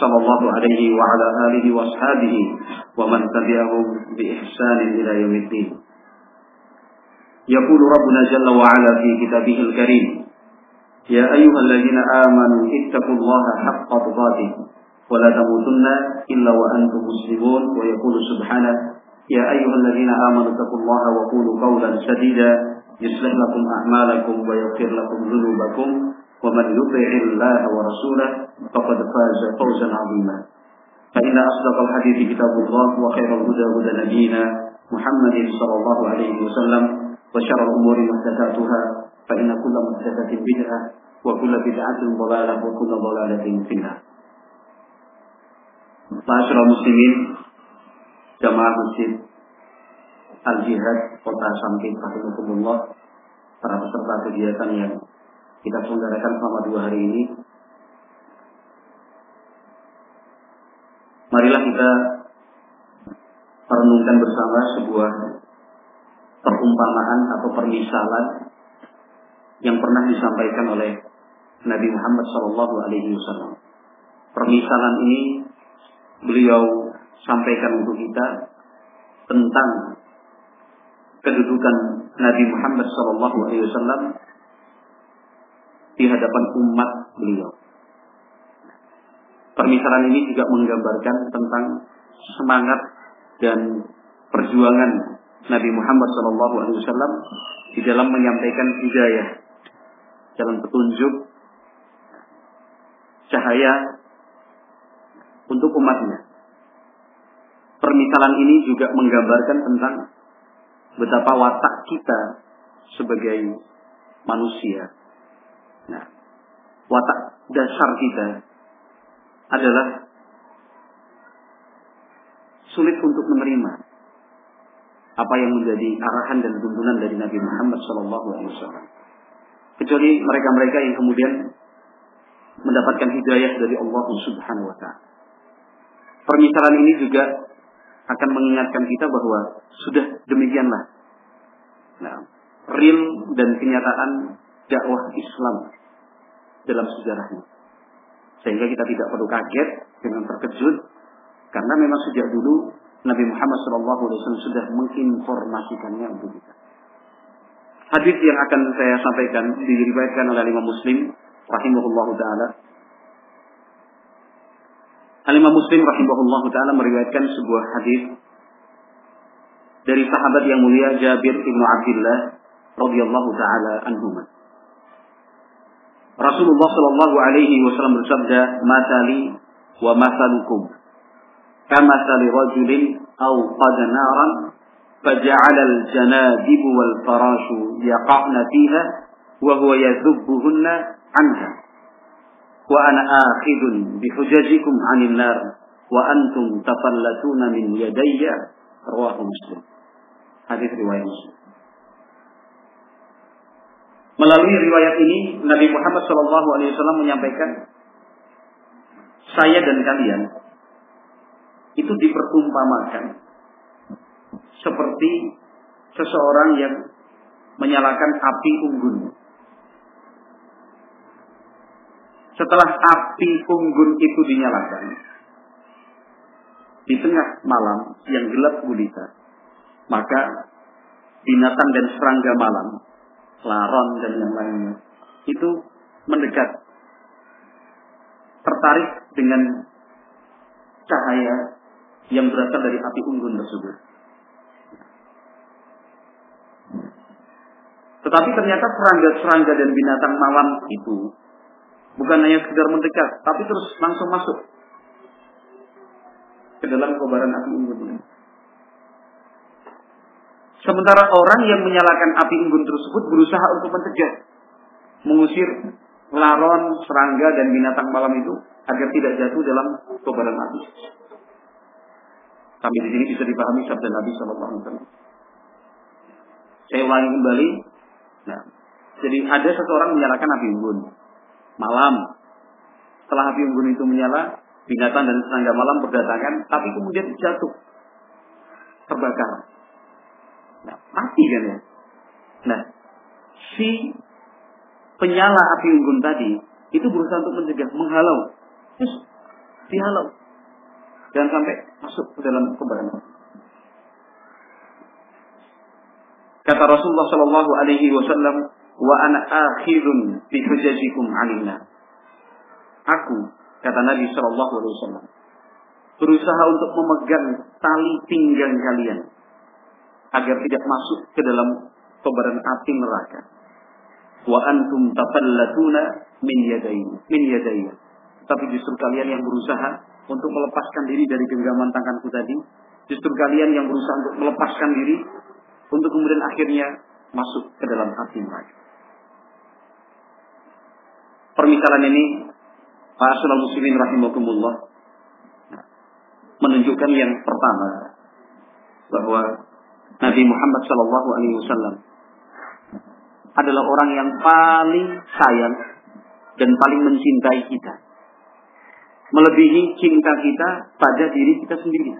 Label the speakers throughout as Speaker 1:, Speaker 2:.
Speaker 1: صلى الله عليه وعلى آله وأصحابه ومن تبعهم بإحسان إلى يوم الدين. يقول ربنا جل وعلا في كتابه الكريم يا أيها الذين آمنوا اتقوا الله حق تقاته ولا تموتن إلا وأنتم مسلمون. ويقول سبحانه يا أيها الذين آمنوا اتقوا الله وقولوا قولا سديدا يصلح لكم أعمالكم ويغفر لكم ذنوبكم. ومن يطع الله ورسوله فقد فاز فوزا عظيما. فإن أصدق الحديث كتاب الله وخير الهدى هدى نبينا محمد صلى الله عليه وسلم وشر الأمور محدثاتها فإن كل محدثة بدعة وكل بدعة ضلالة وكل ضلالة في النار. معاشر المسلمين jamaah masjid Al Jihad Kota Samping Rahimahumullah para peserta kegiatan yang kita selenggarakan selama dua hari ini marilah kita merenungkan bersama sebuah perumpamaan atau permisalan yang pernah disampaikan oleh Nabi Muhammad Shallallahu Alaihi Wasallam. Permisalan ini beliau sampaikan untuk kita tentang kedudukan Nabi Muhammad Shallallahu Alaihi Wasallam di hadapan umat beliau. Permisalan ini juga menggambarkan tentang semangat dan perjuangan Nabi Muhammad SAW di dalam menyampaikan hidayah, jalan petunjuk, cahaya untuk umatnya. Permisalan ini juga menggambarkan tentang betapa watak kita sebagai manusia. Nah, watak dasar kita adalah sulit untuk menerima apa yang menjadi arahan dan tuntunan dari Nabi Muhammad SAW. Kecuali mereka-mereka yang kemudian mendapatkan hidayah dari Allah Subhanahu Wa Taala. Permisalan ini juga akan mengingatkan kita bahwa sudah demikianlah. Nah, real dan kenyataan dakwah Islam dalam sejarahnya. Sehingga kita tidak perlu kaget dengan terkejut karena memang sejak dulu Nabi Muhammad SAW sudah menginformasikannya untuk kita. Hadis yang akan saya sampaikan diriwayatkan oleh lima Muslim rahimahullah taala. Alimah Muslim rahimahullah taala meriwayatkan sebuah hadis dari sahabat yang mulia Jabir bin Abdullah radhiyallahu taala anhumah. Rasulullah Shallallahu Alaihi Wasallam bersabda, "Matali wa masalukum kama sali rajulin aw qad naran فجعل الجنادب والفراش يقعن فيها وهو يذبهن عنها وأنا آخذ بحججكم عن النار وأنتم تفلتون من يدي رواه مسلم حديث رواية مسلم Melalui riwayat ini Nabi Muhammad SAW menyampaikan saya dan kalian itu diperumpamakan seperti seseorang yang menyalakan api unggun. Setelah api unggun itu dinyalakan, di tengah malam yang gelap gulita, maka binatang dan serangga malam, laron dan yang lainnya, itu mendekat, tertarik dengan cahaya yang berasal dari api unggun tersebut. Tetapi ternyata serangga-serangga dan binatang malam itu bukan hanya sekedar mendekat, tapi terus langsung masuk ke dalam kobaran api unggun ini. Sementara orang yang menyalakan api unggun tersebut berusaha untuk mencegah, mengusir laron, serangga, dan binatang malam itu agar tidak jatuh dalam kobaran api. Kami di sini bisa dipahami sabda Nabi Shallallahu Alaihi Wasallam. Saya ulangi kembali. Nah, jadi ada seseorang menyalakan api unggun malam. Setelah api unggun itu menyala, binatang dan serangga malam berdatangan, tapi kemudian jatuh, terbakar. Nah, mati kan ya. Nah, si penyala api unggun tadi itu berusaha untuk mencegah, menghalau. Terus dihalau. Jangan sampai masuk ke dalam kobaran Kata Rasulullah Shallallahu Alaihi Wasallam, wa ana akhirun bi hujajikum alina. Aku, kata Nabi Shallallahu Alaihi Wasallam, berusaha untuk memegang tali pinggang kalian agar tidak masuk ke dalam kobaran api neraka. Wa antum tafallatuna min yadayn min yadayya. Tapi justru kalian yang berusaha untuk melepaskan diri dari genggaman tanganku tadi, justru kalian yang berusaha untuk melepaskan diri untuk kemudian akhirnya masuk ke dalam api neraka. Permisalan ini Pak Asrul Muslimin rahimakumullah menunjukkan yang pertama bahwa Nabi Muhammad Shallallahu Alaihi Wasallam adalah orang yang paling sayang dan paling mencintai kita, melebihi cinta kita pada diri kita sendiri.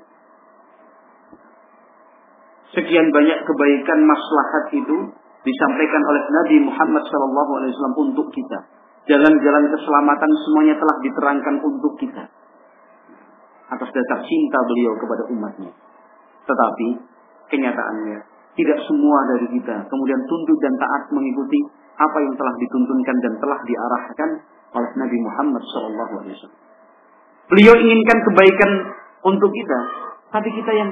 Speaker 1: Sekian banyak kebaikan maslahat itu disampaikan oleh Nabi Muhammad SAW untuk kita. Jalan-jalan keselamatan semuanya telah diterangkan untuk kita. Atas dasar cinta beliau kepada umatnya. Tetapi kenyataannya tidak semua dari kita kemudian tunduk dan taat mengikuti apa yang telah dituntunkan dan telah diarahkan oleh Nabi Muhammad SAW. Beliau inginkan kebaikan untuk kita, tapi kita yang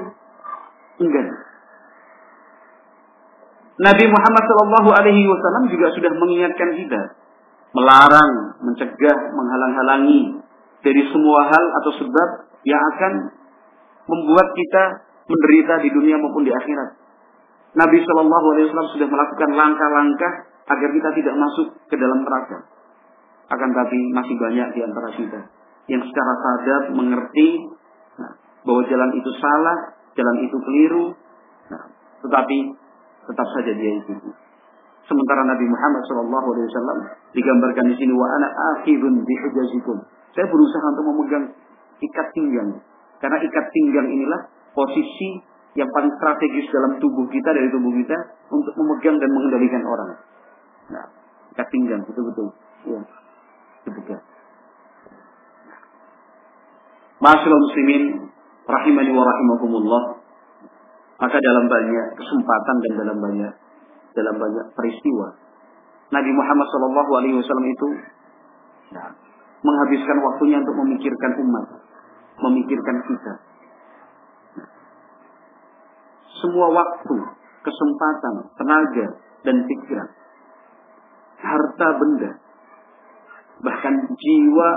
Speaker 1: enggan. Nabi Muhammad Shallallahu Alaihi Wasallam juga sudah mengingatkan kita, melarang, mencegah, menghalang-halangi dari semua hal atau sebab yang akan membuat kita menderita di dunia maupun di akhirat. Nabi Shallallahu Alaihi Wasallam sudah melakukan langkah-langkah agar kita tidak masuk ke dalam neraka. Akan tapi masih banyak di antara kita yang secara sadar mengerti nah, bahwa jalan itu salah, jalan itu keliru, nah, tetapi tetap saja dia itu. Sementara Nabi Muhammad SAW digambarkan di sini wa akhirun. Saya berusaha untuk memegang ikat pinggang. Karena ikat pinggang inilah posisi yang paling strategis dalam tubuh kita dari tubuh kita untuk memegang dan mengendalikan orang. Nah, ikat pinggang betul-betul. Ya, dipegang. Masyaallah muslimin rahimani wa rahimakumullah. Maka dalam banyak kesempatan dan dalam banyak dalam banyak peristiwa Nabi Muhammad Shallallahu Alaihi Wasallam itu ya, menghabiskan waktunya untuk memikirkan umat, memikirkan kita. Semua waktu, kesempatan, tenaga, dan pikiran, harta benda, bahkan jiwa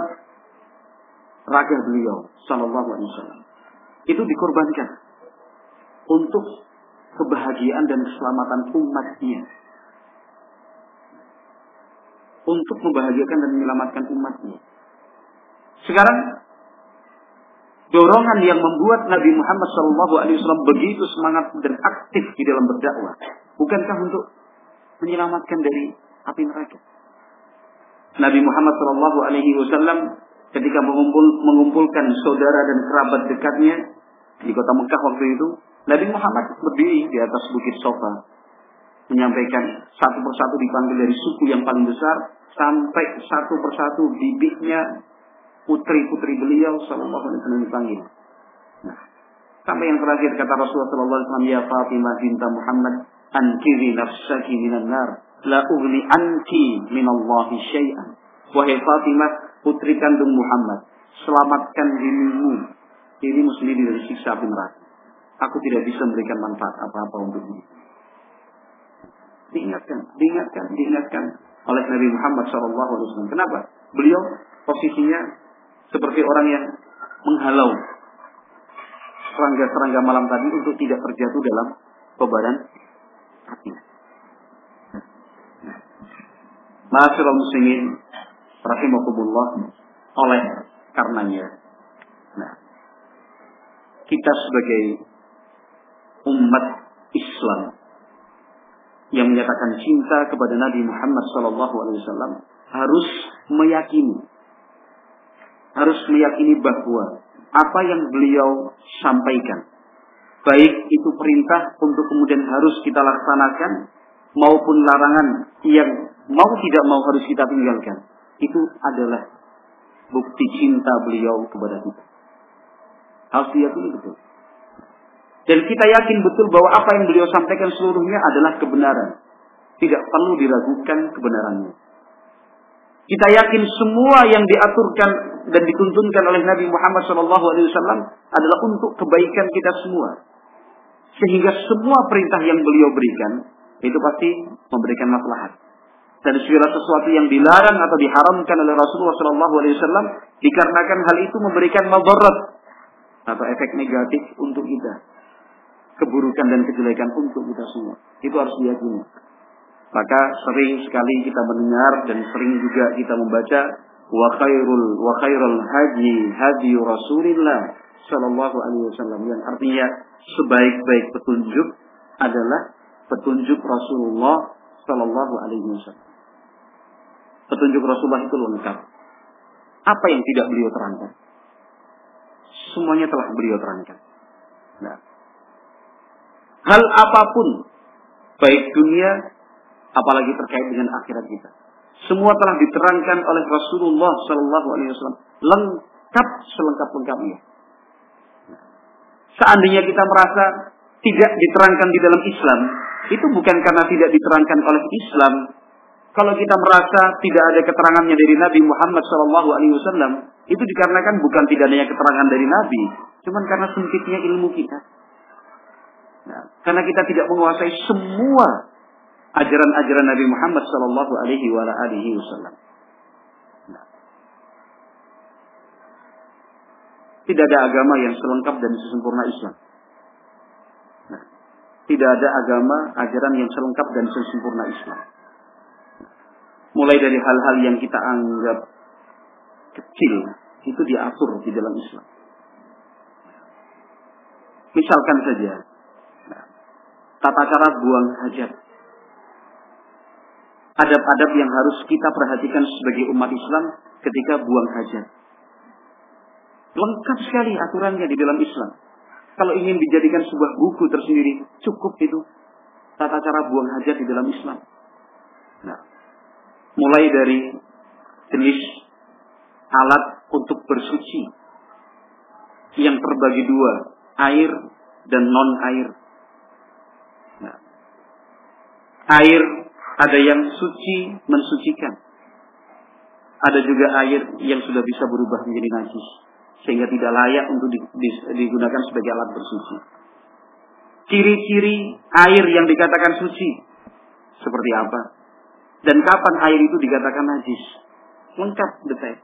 Speaker 1: raga beliau, Shallallahu Alaihi Wasallam, itu dikorbankan untuk kebahagiaan dan keselamatan umatnya. Untuk membahagiakan dan menyelamatkan umatnya. Sekarang dorongan yang membuat Nabi Muhammad SAW begitu semangat dan aktif di dalam berdakwah, bukankah untuk menyelamatkan dari api neraka? Nabi Muhammad SAW ketika mengumpul, mengumpulkan saudara dan kerabat dekatnya di kota Mekah waktu itu, Nabi Muhammad berdiri di atas bukit sofa menyampaikan satu persatu dipanggil dari suku yang paling besar sampai satu persatu bibitnya putri-putri beliau sallallahu alaihi wasallam dipanggil. Nah, sampai yang terakhir kata Rasulullah sallallahu alaihi wasallam ya Fatimah binta Muhammad ankiri nafsaki minan nar la ugni anki minallahi syai'an. Wahai Fatimah putri kandung Muhammad, selamatkan dirimu dirimu sendiri dari siksa api neraka. Aku tidak bisa memberikan manfaat apa-apa untukmu. Diingatkan, diingatkan, diingatkan oleh Nabi Muhammad SAW. Kenapa? Beliau posisinya seperti orang yang menghalau serangga-serangga malam tadi untuk tidak terjatuh dalam kobaran api. Masyaallah muslimin rahimakumullah oleh karenanya. Nah, kita sebagai umat Islam yang menyatakan cinta kepada Nabi Muhammad SAW harus meyakini, harus meyakini bahwa apa yang beliau sampaikan, baik itu perintah untuk kemudian harus kita laksanakan maupun larangan yang mau tidak mau harus kita tinggalkan, itu adalah bukti cinta beliau kepada kita. Harus diyakini betul. Dan kita yakin betul bahwa apa yang beliau sampaikan seluruhnya adalah kebenaran. Tidak perlu diragukan kebenarannya. Kita yakin semua yang diaturkan dan dituntunkan oleh Nabi Muhammad SAW adalah untuk kebaikan kita semua. Sehingga semua perintah yang beliau berikan itu pasti memberikan maslahat. Dan segala sesuatu yang dilarang atau diharamkan oleh Rasulullah SAW dikarenakan hal itu memberikan madarat atau efek negatif untuk kita keburukan dan kejelekan untuk kita semua. Itu harus diyakini. Maka sering sekali kita mendengar dan sering juga kita membaca khairul wa khairul haji Rasulillah sallallahu alaihi wasallam yang artinya sebaik-baik petunjuk adalah petunjuk Rasulullah sallallahu alaihi wasallam. Petunjuk Rasulullah itu lengkap. Apa yang tidak beliau terangkan? Semuanya telah beliau terangkan. Nah, hal apa pun baik dunia apalagi terkait dengan akhirat kita. Semua telah diterangkan oleh Rasulullah Shallallahu Alaihi Wasallam lengkap selengkap lengkapnya. Seandainya kita merasa tidak diterangkan di dalam Islam, itu bukan karena tidak diterangkan oleh Islam. Kalau kita merasa tidak ada keterangannya dari Nabi Muhammad Wasallam, itu dikarenakan bukan tidak adanya keterangan dari Nabi, cuman karena sempitnya ilmu kita. Nah, karena kita tidak menguasai semua ajaran-ajaran Nabi Muhammad Sallallahu Alaihi Wasallam. Nah, tidak ada agama yang selengkap dan sesempurna Islam. Nah, tidak ada agama ajaran yang selengkap dan sesempurna Islam. Nah, mulai dari hal-hal yang kita anggap kecil itu diatur di dalam Islam. Misalkan saja tata cara buang hajat. Adab-adab yang harus kita perhatikan sebagai umat Islam ketika buang hajat. Lengkap sekali aturannya di dalam Islam. Kalau ingin dijadikan sebuah buku tersendiri, cukup itu. Tata cara buang hajat di dalam Islam. Nah, mulai dari jenis alat untuk bersuci yang terbagi dua, air dan non air. Air ada yang suci mensucikan. Ada juga air yang sudah bisa berubah menjadi najis. Sehingga tidak layak untuk digunakan sebagai alat bersuci. Ciri-ciri air yang dikatakan suci. Seperti apa? Dan kapan air itu dikatakan najis? Lengkap detail.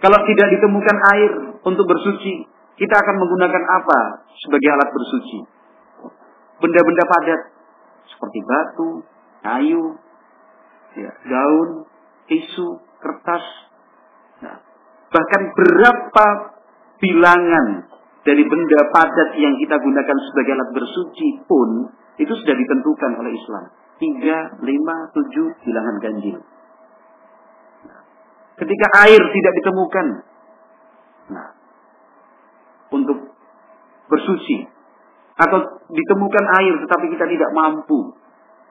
Speaker 1: Kalau tidak ditemukan air untuk bersuci, kita akan menggunakan apa sebagai alat bersuci? benda-benda padat seperti batu, kayu, ya, daun, tisu, kertas. Nah, bahkan berapa bilangan dari benda padat yang kita gunakan sebagai alat bersuci pun itu sudah ditentukan oleh Islam. Tiga, lima, tujuh bilangan ganjil. Nah, Ketika air tidak ditemukan. Nah, untuk bersuci. Atau ditemukan air tetapi kita tidak mampu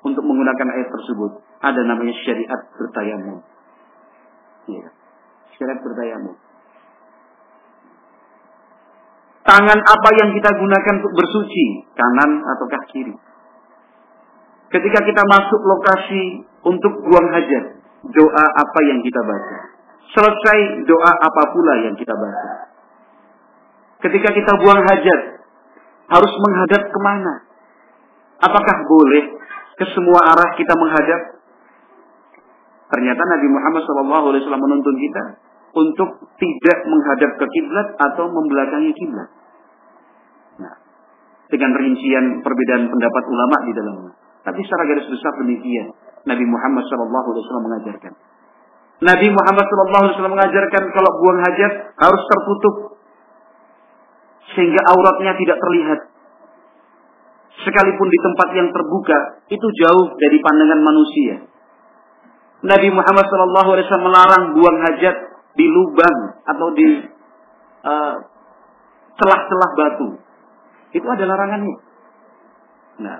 Speaker 1: untuk menggunakan air tersebut. Ada namanya syariat bertayamum. Ya. Syariat bertayamum. Tangan apa yang kita gunakan untuk bersuci? Kanan ataukah kiri? Ketika kita masuk lokasi untuk buang hajat, doa apa yang kita baca? Selesai doa apa pula yang kita baca? Ketika kita buang hajat, harus menghadap ke mana? Apakah boleh ke semua arah kita menghadap? Ternyata Nabi Muhammad SAW menuntun kita untuk tidak menghadap ke kiblat atau membelakangi kiblat. Nah, dengan rincian perbedaan pendapat ulama di dalamnya. Tapi secara garis besar demikian Nabi Muhammad SAW mengajarkan. Nabi Muhammad SAW mengajarkan kalau buang hajat harus tertutup sehingga auratnya tidak terlihat. Sekalipun di tempat yang terbuka itu jauh dari pandangan manusia. Nabi Muhammad SAW melarang buang hajat di lubang atau di uh, celah-celah batu. Itu ada larangannya. Nah,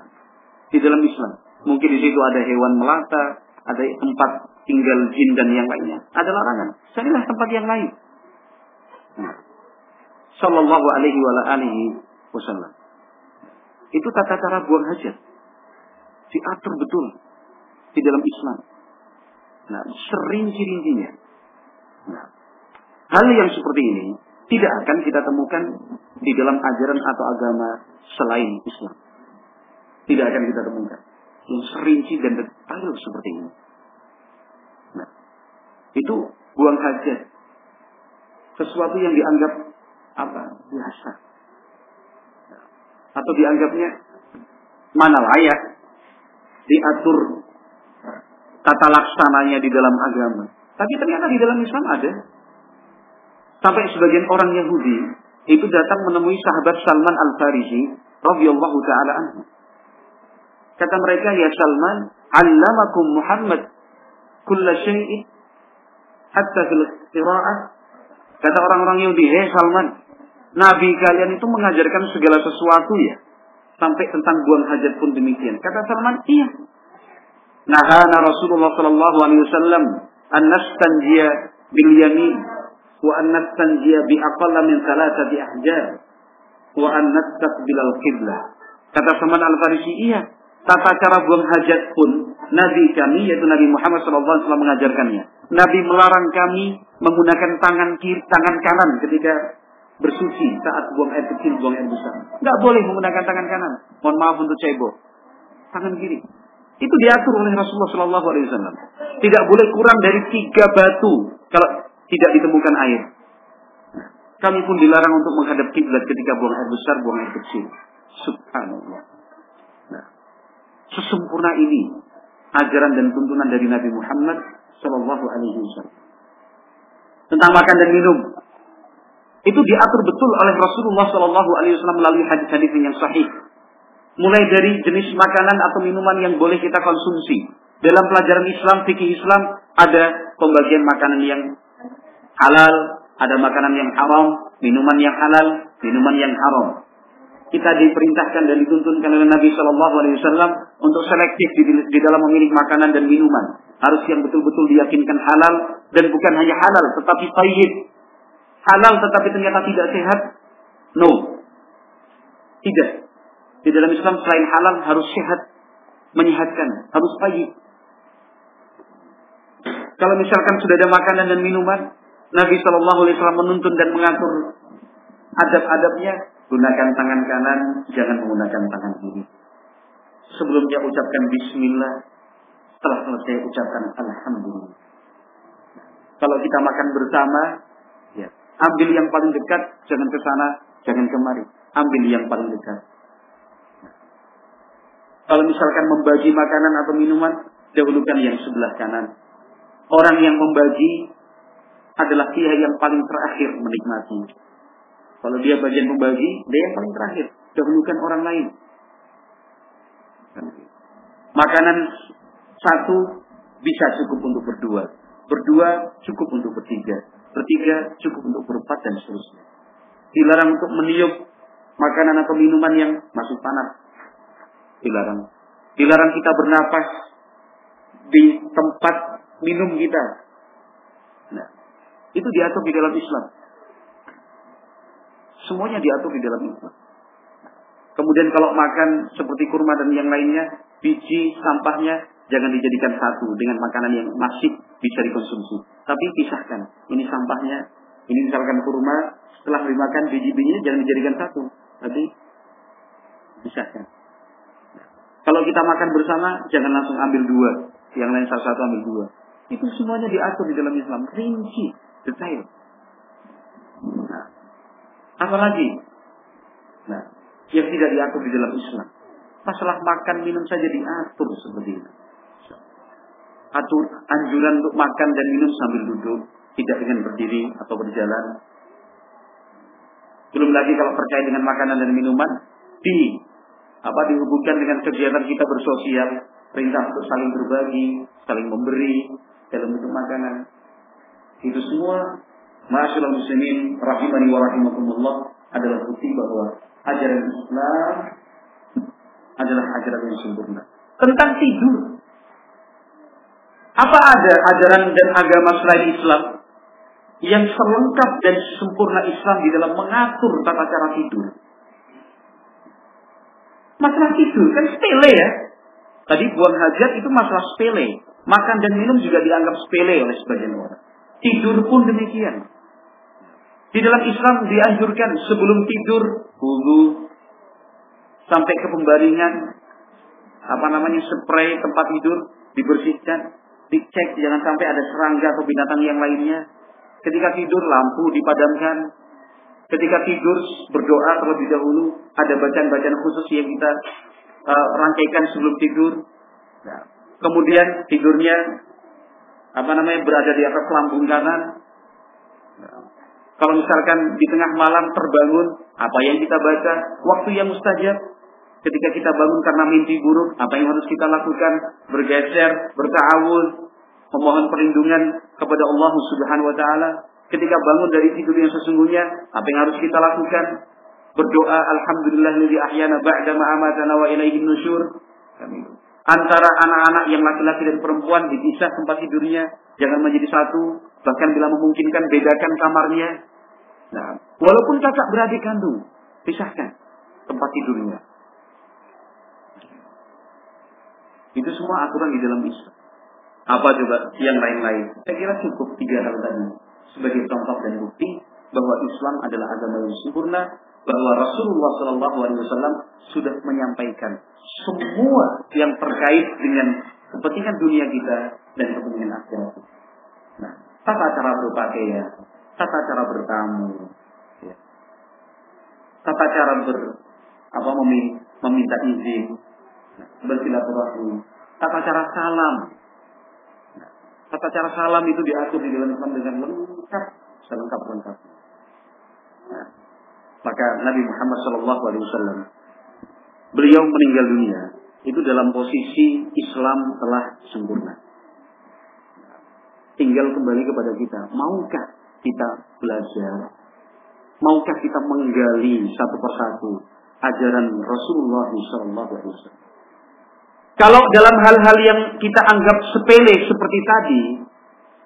Speaker 1: di dalam Islam. Mungkin di situ ada hewan melata, ada tempat tinggal jin dan yang lainnya. Ada larangan. Carilah tempat yang lain. Nah, Sallallahu alaihi wa alihi wasallam. Itu tata cara buang hajat. Diatur betul di dalam Islam. Nah, serinci-rincinya. Nah, hal yang seperti ini tidak akan kita temukan di dalam ajaran atau agama selain Islam. Tidak akan kita temukan yang serinci dan detail seperti ini. Nah, itu buang hajat. Sesuatu yang dianggap apa? Biasa. Atau dianggapnya mana layak diatur tata laksananya di dalam agama. Tapi ternyata di dalam Islam ada. Sampai sebagian orang Yahudi itu datang menemui sahabat Salman Al-Farisi radhiyallahu taala anhu. Kata mereka, "Ya Salman, 'allamakum Muhammad kulla syai'in hatta fil qira'ah." Kata orang-orang Yahudi, "Hei Salman, Nabi kalian itu mengajarkan segala sesuatu ya. Sampai tentang buang hajat pun demikian." Kata Salman, "Iya." Nahana Rasulullah sallallahu alaihi wasallam an nastanjiya bil yamin wa an nastanjiya bi aqalla min thalathati ahjar wa an nastaqbil al qiblah. Kata Salman Al-Farisi, "Iya, tata cara buang hajat pun Nabi kami yaitu Nabi Muhammad SAW mengajarkannya. Nabi melarang kami menggunakan tangan kiri, tangan kanan ketika bersuci saat buang air kecil, buang air besar. Tidak boleh menggunakan tangan kanan. Mohon maaf untuk cebo. Tangan kiri. Itu diatur oleh Rasulullah SAW. Tidak boleh kurang dari tiga batu kalau tidak ditemukan air. kami pun dilarang untuk menghadap kiblat ketika buang air besar, buang air kecil. Subhanallah. Nah, sesempurna ini ajaran dan tuntunan dari Nabi Muhammad Shallallahu Alaihi Wasallam tentang makan dan minum itu diatur betul oleh Rasulullah Shallallahu Alaihi Wasallam melalui hadis-hadis yang sahih. Mulai dari jenis makanan atau minuman yang boleh kita konsumsi. Dalam pelajaran Islam, fikih Islam, ada pembagian makanan yang halal, ada makanan yang haram, minuman yang halal, minuman yang haram kita diperintahkan dan dituntunkan oleh Nabi Shallallahu Alaihi Wasallam untuk selektif di, dalam memilih makanan dan minuman. Harus yang betul-betul diyakinkan halal dan bukan hanya halal, tetapi tayyib. Halal tetapi ternyata tidak sehat. No. Tidak. Di dalam Islam selain halal harus sehat, menyehatkan, harus tayyib. Kalau misalkan sudah ada makanan dan minuman, Nabi Shallallahu Alaihi Wasallam menuntun dan mengatur adab-adabnya Gunakan tangan kanan, jangan menggunakan tangan kiri. Sebelumnya ucapkan bismillah, setelah selesai ucapkan alhamdulillah. Kalau kita makan bersama, ambil yang paling dekat, jangan ke sana, jangan kemari. Ambil yang paling dekat. Kalau misalkan membagi makanan atau minuman, dahulukan yang sebelah kanan. Orang yang membagi adalah pihak yang paling terakhir menikmati. Kalau dia bagian pembagi, dia yang paling terakhir. Dahulukan orang lain. Makanan satu bisa cukup untuk berdua. Berdua cukup untuk bertiga. Bertiga cukup untuk berempat dan seterusnya. Dilarang untuk meniup makanan atau minuman yang masuk panas. Dilarang. Dilarang kita bernapas di tempat minum kita. Nah, itu diatur di dalam Islam. Semuanya diatur di dalam Islam. Kemudian kalau makan seperti kurma dan yang lainnya, biji, sampahnya jangan dijadikan satu dengan makanan yang masih bisa dikonsumsi. Tapi pisahkan. Ini sampahnya, ini misalkan kurma, setelah dimakan biji-bijinya jangan dijadikan satu. Tapi pisahkan. Kalau kita makan bersama, jangan langsung ambil dua. Yang lain salah satu ambil dua. Itu semuanya diatur di dalam Islam. Rinci, detail. Nah, apalagi? Nah, yang tidak diatur di dalam Islam. Masalah makan minum saja diatur seperti itu. Atur anjuran untuk makan dan minum sambil duduk, tidak dengan berdiri atau berjalan. Belum lagi kalau percaya dengan makanan dan minuman, di apa dihubungkan dengan kegiatan kita bersosial, perintah untuk saling berbagi, saling memberi dalam bentuk makanan. Itu semua Masyaallah muslimin rahimani wa rahimakumullah adalah bukti bahwa ajaran Islam adalah ajaran yang sempurna. Tentang tidur. Apa ada ajaran dan agama selain Islam yang selengkap dan sempurna Islam di dalam mengatur tata cara tidur? Masalah tidur kan sepele ya. Tadi buang hajat itu masalah sepele. Makan dan minum juga dianggap sepele oleh sebagian orang. Tidur pun demikian. Di dalam Islam dianjurkan sebelum tidur wudhu sampai ke pembaringan apa namanya spray tempat tidur dibersihkan, dicek jangan sampai ada serangga atau binatang yang lainnya. Ketika tidur lampu dipadamkan. Ketika tidur berdoa terlebih dahulu ada bacaan-bacaan khusus yang kita uh, rangkaikan sebelum tidur. Nah, kemudian tidurnya apa namanya berada di atas lambung kanan. Nah, kalau misalkan di tengah malam terbangun, apa yang kita baca? Waktu yang mustajab. Ketika kita bangun karena mimpi buruk, apa yang harus kita lakukan? Bergeser, bertawud, memohon perlindungan kepada Allah Subhanahu wa taala. Ketika bangun dari tidur yang sesungguhnya, apa yang harus kita lakukan? Berdoa alhamdulillah lillahi ahyana ba'da ma amatana wa ilaihi nusyur. Antara anak-anak yang laki-laki dan perempuan dipisah tempat tidurnya, jangan menjadi satu, Bahkan bila memungkinkan bedakan kamarnya. Nah, walaupun kakak beradik kandung, pisahkan tempat tidurnya. Itu semua aturan di dalam Islam. Apa juga yang lain-lain? Saya kira cukup tiga hal tadi sebagai contoh dan bukti bahwa Islam adalah agama yang sempurna, bahwa Rasulullah Shallallahu Alaihi Wasallam sudah menyampaikan semua yang terkait dengan kepentingan dunia kita dan kepentingan akhirat. Nah, tata cara berpakaian, tata cara bertamu, ya. tata cara ber apa meminta, izin, bersilaturahmi, tata cara salam. Tata cara salam itu diatur di dalam Islam dengan lengkap, selengkap lengkap. Nah, maka Nabi Muhammad Wasallam beliau meninggal dunia itu dalam posisi Islam telah sempurna tinggal kembali kepada kita. Maukah kita belajar? Maukah kita menggali satu persatu ajaran Rasulullah SAW? Kalau dalam hal-hal yang kita anggap sepele seperti tadi,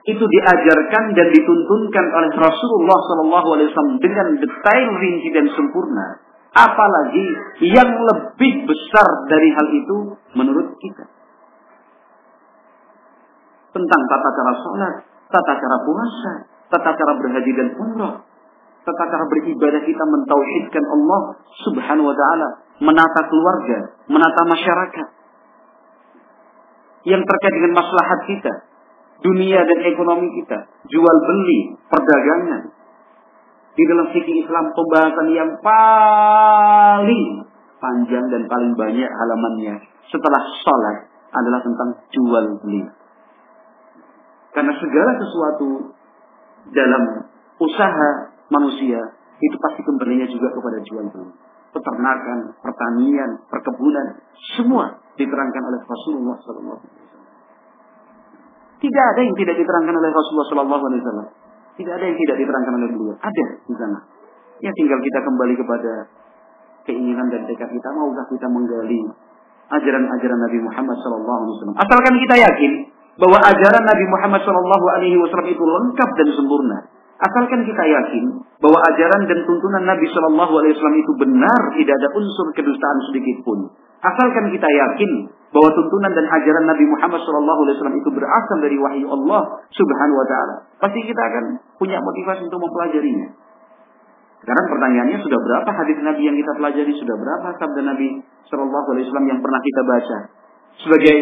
Speaker 1: itu diajarkan dan dituntunkan oleh Rasulullah SAW dengan detail, rinci dan sempurna. Apalagi yang lebih besar dari hal itu menurut kita tentang tata cara sholat, tata cara puasa, tata cara berhaji dan umrah, tata cara beribadah kita mentauhidkan Allah Subhanahu wa taala, menata keluarga, menata masyarakat. Yang terkait dengan maslahat kita, dunia dan ekonomi kita, jual beli, perdagangan. Di dalam fikih Islam pembahasan yang paling panjang dan paling banyak halamannya setelah sholat adalah tentang jual beli. Karena segala sesuatu dalam usaha manusia itu pasti kembalinya juga kepada jual beli. Peternakan, pertanian, perkebunan, semua diterangkan oleh Rasulullah SAW. Tidak ada yang tidak diterangkan oleh Rasulullah Wasallam. Tidak ada yang tidak diterangkan oleh beliau. Ada di sana. Ya tinggal kita kembali kepada keinginan dan tekad kita. Maukah kita menggali ajaran-ajaran Nabi Muhammad Wasallam? Asalkan kita yakin bahwa ajaran Nabi Muhammad Wasallam itu lengkap dan sempurna. Asalkan kita yakin bahwa ajaran dan tuntunan Nabi Shallallahu Alaihi Wasallam itu benar, tidak ada unsur kedustaan sedikit pun. Asalkan kita yakin bahwa tuntunan dan ajaran Nabi Muhammad Shallallahu Alaihi Wasallam itu berasal dari wahyu Allah Subhanahu Wa Taala, pasti kita akan punya motivasi untuk mempelajarinya. Sekarang pertanyaannya sudah berapa hadis Nabi yang kita pelajari? Sudah berapa sabda Nabi Shallallahu Alaihi Wasallam yang pernah kita baca? Sebagai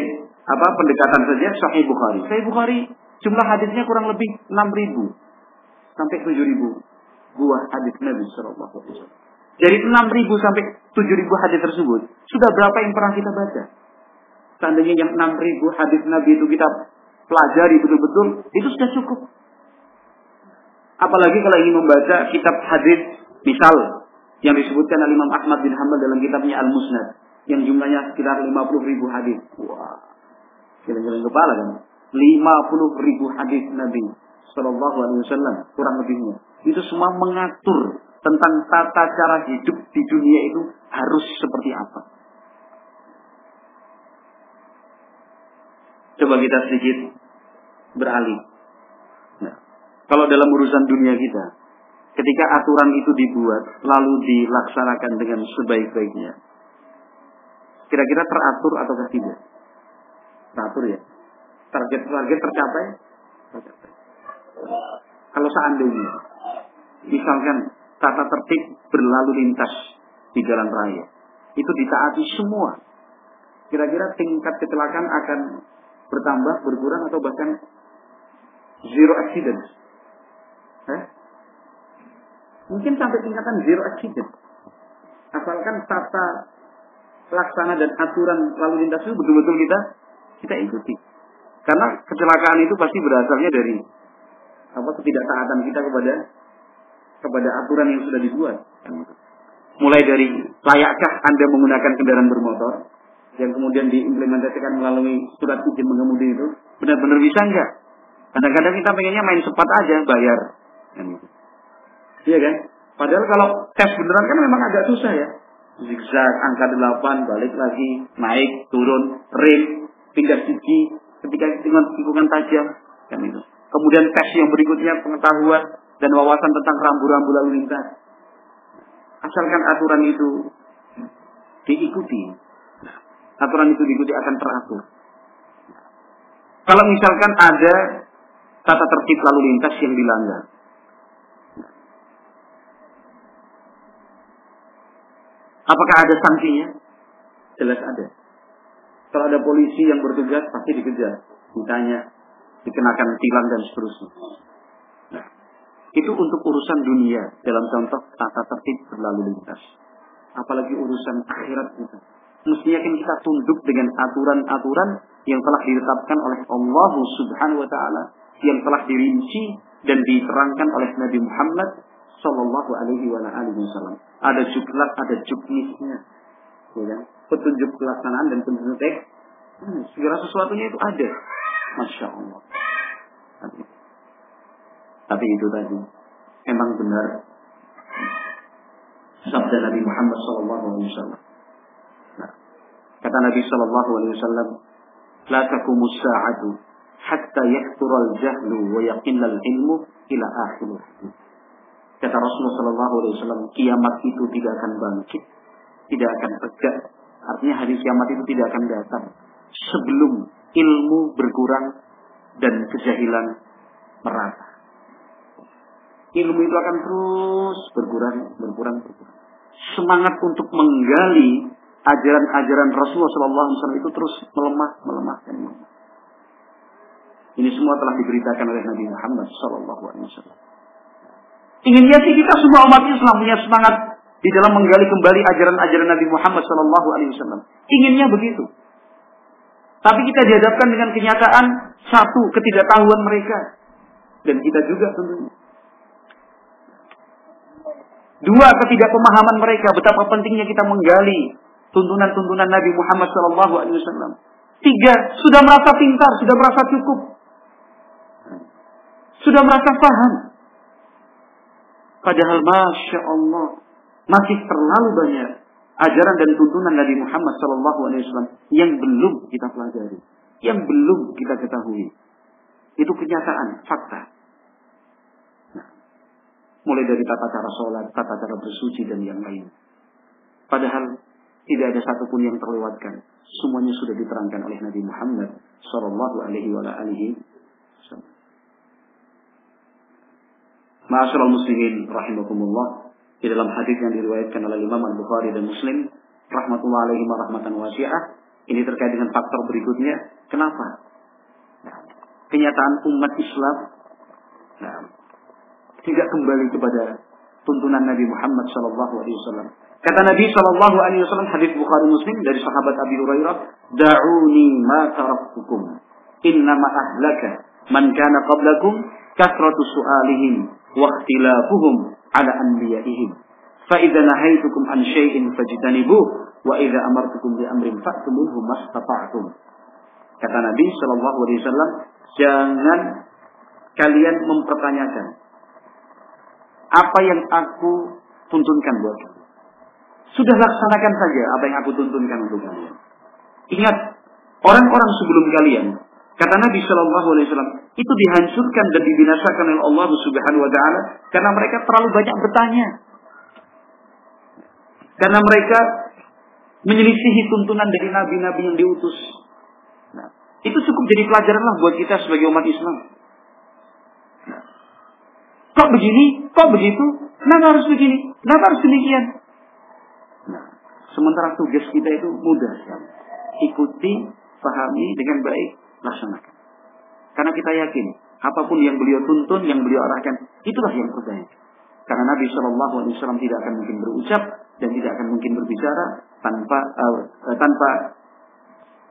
Speaker 1: apa pendekatan saja Sahih Bukhari. Sahih Bukhari jumlah hadisnya kurang lebih 6000 sampai 7000 buah hadis Nabi Shallallahu Alaihi Wasallam. Dari 6000 sampai 7000 hadis tersebut, sudah berapa yang pernah kita baca? Seandainya yang 6000 hadis Nabi itu kita pelajari betul-betul, itu sudah cukup. Apalagi kalau ingin membaca kitab hadis, misal yang disebutkan oleh Imam Ahmad bin Hanbal dalam kitabnya Al-Musnad, yang jumlahnya sekitar 50 ribu hadis. Wah, kira-kira kepala kan? 50 ribu hadis Nabi Shallallahu Alaihi Wasallam kurang lebihnya itu semua mengatur tentang tata cara hidup di dunia itu harus seperti apa. Coba kita sedikit beralih. Nah, kalau dalam urusan dunia kita, ketika aturan itu dibuat lalu dilaksanakan dengan sebaik-baiknya, kira-kira teratur atau tidak? Teratur ya. Target-target tercapai? Tercapai. Kalau seandainya, misalkan tata tertib berlalu lintas di jalan raya, itu ditaati semua. Kira-kira tingkat kecelakaan akan bertambah, berkurang, atau bahkan zero accident. Eh? Mungkin sampai tingkatan zero accident. Asalkan tata laksana dan aturan lalu lintas itu betul-betul kita kita ikuti. Karena kecelakaan itu pasti berasalnya dari apa ketidaktaatan kita kepada kepada aturan yang sudah dibuat. Mulai dari layakkah Anda menggunakan kendaraan bermotor yang kemudian diimplementasikan melalui surat izin mengemudi itu benar-benar bisa enggak? Kadang-kadang kita pengennya main cepat aja bayar. Iya kan? Padahal kalau tes beneran kan memang agak susah ya. Zigzag, angka 8, balik lagi, naik, turun, rem, pindah gigi, ketika tikungan tajam, kan itu. Kemudian tes yang berikutnya pengetahuan dan wawasan tentang rambu-rambu lalu lintas. Asalkan aturan itu diikuti, aturan itu diikuti akan teratur. Kalau misalkan ada tata tertib lalu lintas yang dilanggar, apakah ada sanksinya? Jelas ada. Kalau ada polisi yang bertugas pasti dikejar, ditanya dikenakan tilang dan seterusnya. Nah, itu untuk urusan dunia dalam contoh tata tertib berlalu lintas. Apalagi urusan akhirat kita. Mestinya kan kita tunduk dengan aturan-aturan yang telah ditetapkan oleh Allah Subhanahu wa taala, yang telah dirinci dan diterangkan oleh Nabi Muhammad Sallallahu alaihi wasallam. Ada juklat, ada juknisnya. Ya kan? Petunjuk pelaksanaan dan petunjuk teks. Hmm, segala sesuatunya itu ada. Masya Allah. Tapi, tapi itu tadi memang benar sabda Nabi Muhammad SAW. Nah, kata Nabi SAW, لا تقوم الساعة حتى يكثر الجهل ويقل العلم إلى آخر Kata Rasulullah Shallallahu Alaihi Wasallam, kiamat itu tidak akan bangkit, tidak akan tegak. Artinya hari kiamat itu tidak akan datang sebelum ilmu berkurang dan kejahilan merata. Ilmu itu akan terus berkurang, berkurang, berkurang. Semangat untuk menggali ajaran-ajaran Rasulullah SAW itu terus melemah, melemah, dan melemah. Ini semua telah diberitakan oleh Nabi Muhammad SAW. Inginnya sih kita semua umat Islam punya semangat di dalam menggali kembali ajaran-ajaran Nabi Muhammad SAW. Inginnya begitu. Tapi kita dihadapkan dengan kenyataan satu ketidaktahuan mereka dan kita juga tentunya. Dua ketidakpemahaman mereka betapa pentingnya kita menggali tuntunan-tuntunan Nabi Muhammad SAW. Tiga sudah merasa pintar, sudah merasa cukup. Sudah merasa paham. Padahal Masya Allah. Masih terlalu banyak ajaran dan tuntunan Nabi Muhammad SAW yang belum kita pelajari. Yang belum kita ketahui. Itu kenyataan, fakta. Nah, mulai dari tata cara sholat, tata cara bersuci dan yang lain. Padahal tidak ada satupun yang terlewatkan. Semuanya sudah diterangkan oleh Nabi Muhammad Sallallahu Alaihi Wasallam. Ma'asyiral muslimin rahimakumullah. Di dalam hadis yang diriwayatkan oleh Imam Al-Bukhari dan Muslim rahmatullah alaihi rahmatan wasi'ah ini terkait dengan faktor berikutnya. Kenapa? Nah, kenyataan umat Islam nah, tidak kembali kepada tuntunan Nabi Muhammad sallallahu alaihi wasallam. Kata Nabi sallallahu alaihi wasallam hadis Bukhari Muslim dari sahabat Abi Hurairah, "Da'uni ma taraktukum. Innama ahlaka man kana qablakum kasratu su'alihim wa ikhtilafuhum ala anbiya'ihim. Fa idza nahaitukum an syai'in fajtanibuh wa idza amartukum bi amrin fa'tu minhu mastata'tum." Kata Nabi sallallahu alaihi wasallam, jangan kalian mempertanyakan apa yang aku tuntunkan buat kalian. Sudah laksanakan saja apa yang aku tuntunkan untuk kalian. Ingat, orang-orang sebelum kalian, kata Nabi Shallallahu Alaihi Wasallam, itu dihancurkan dan dibinasakan oleh Allah Subhanahu Wa Taala karena mereka terlalu banyak bertanya, karena mereka menyelisihi tuntunan dari nabi-nabi yang diutus. Nah, itu cukup jadi pelajaran lah buat kita sebagai umat Islam. Nah, kok begini? Kok begitu? Kenapa harus begini? Kenapa harus demikian? Nah, sementara tugas kita itu mudah sekali. Ikuti, pahami dengan baik, laksanakan. Karena kita yakin, apa pun yang beliau tuntun, yang beliau arahkan, itulah yang terbaik. Karena Nabi Shallallahu Alaihi Wasallam tidak akan mungkin berucap dan tidak akan mungkin berbicara tanpa uh, tanpa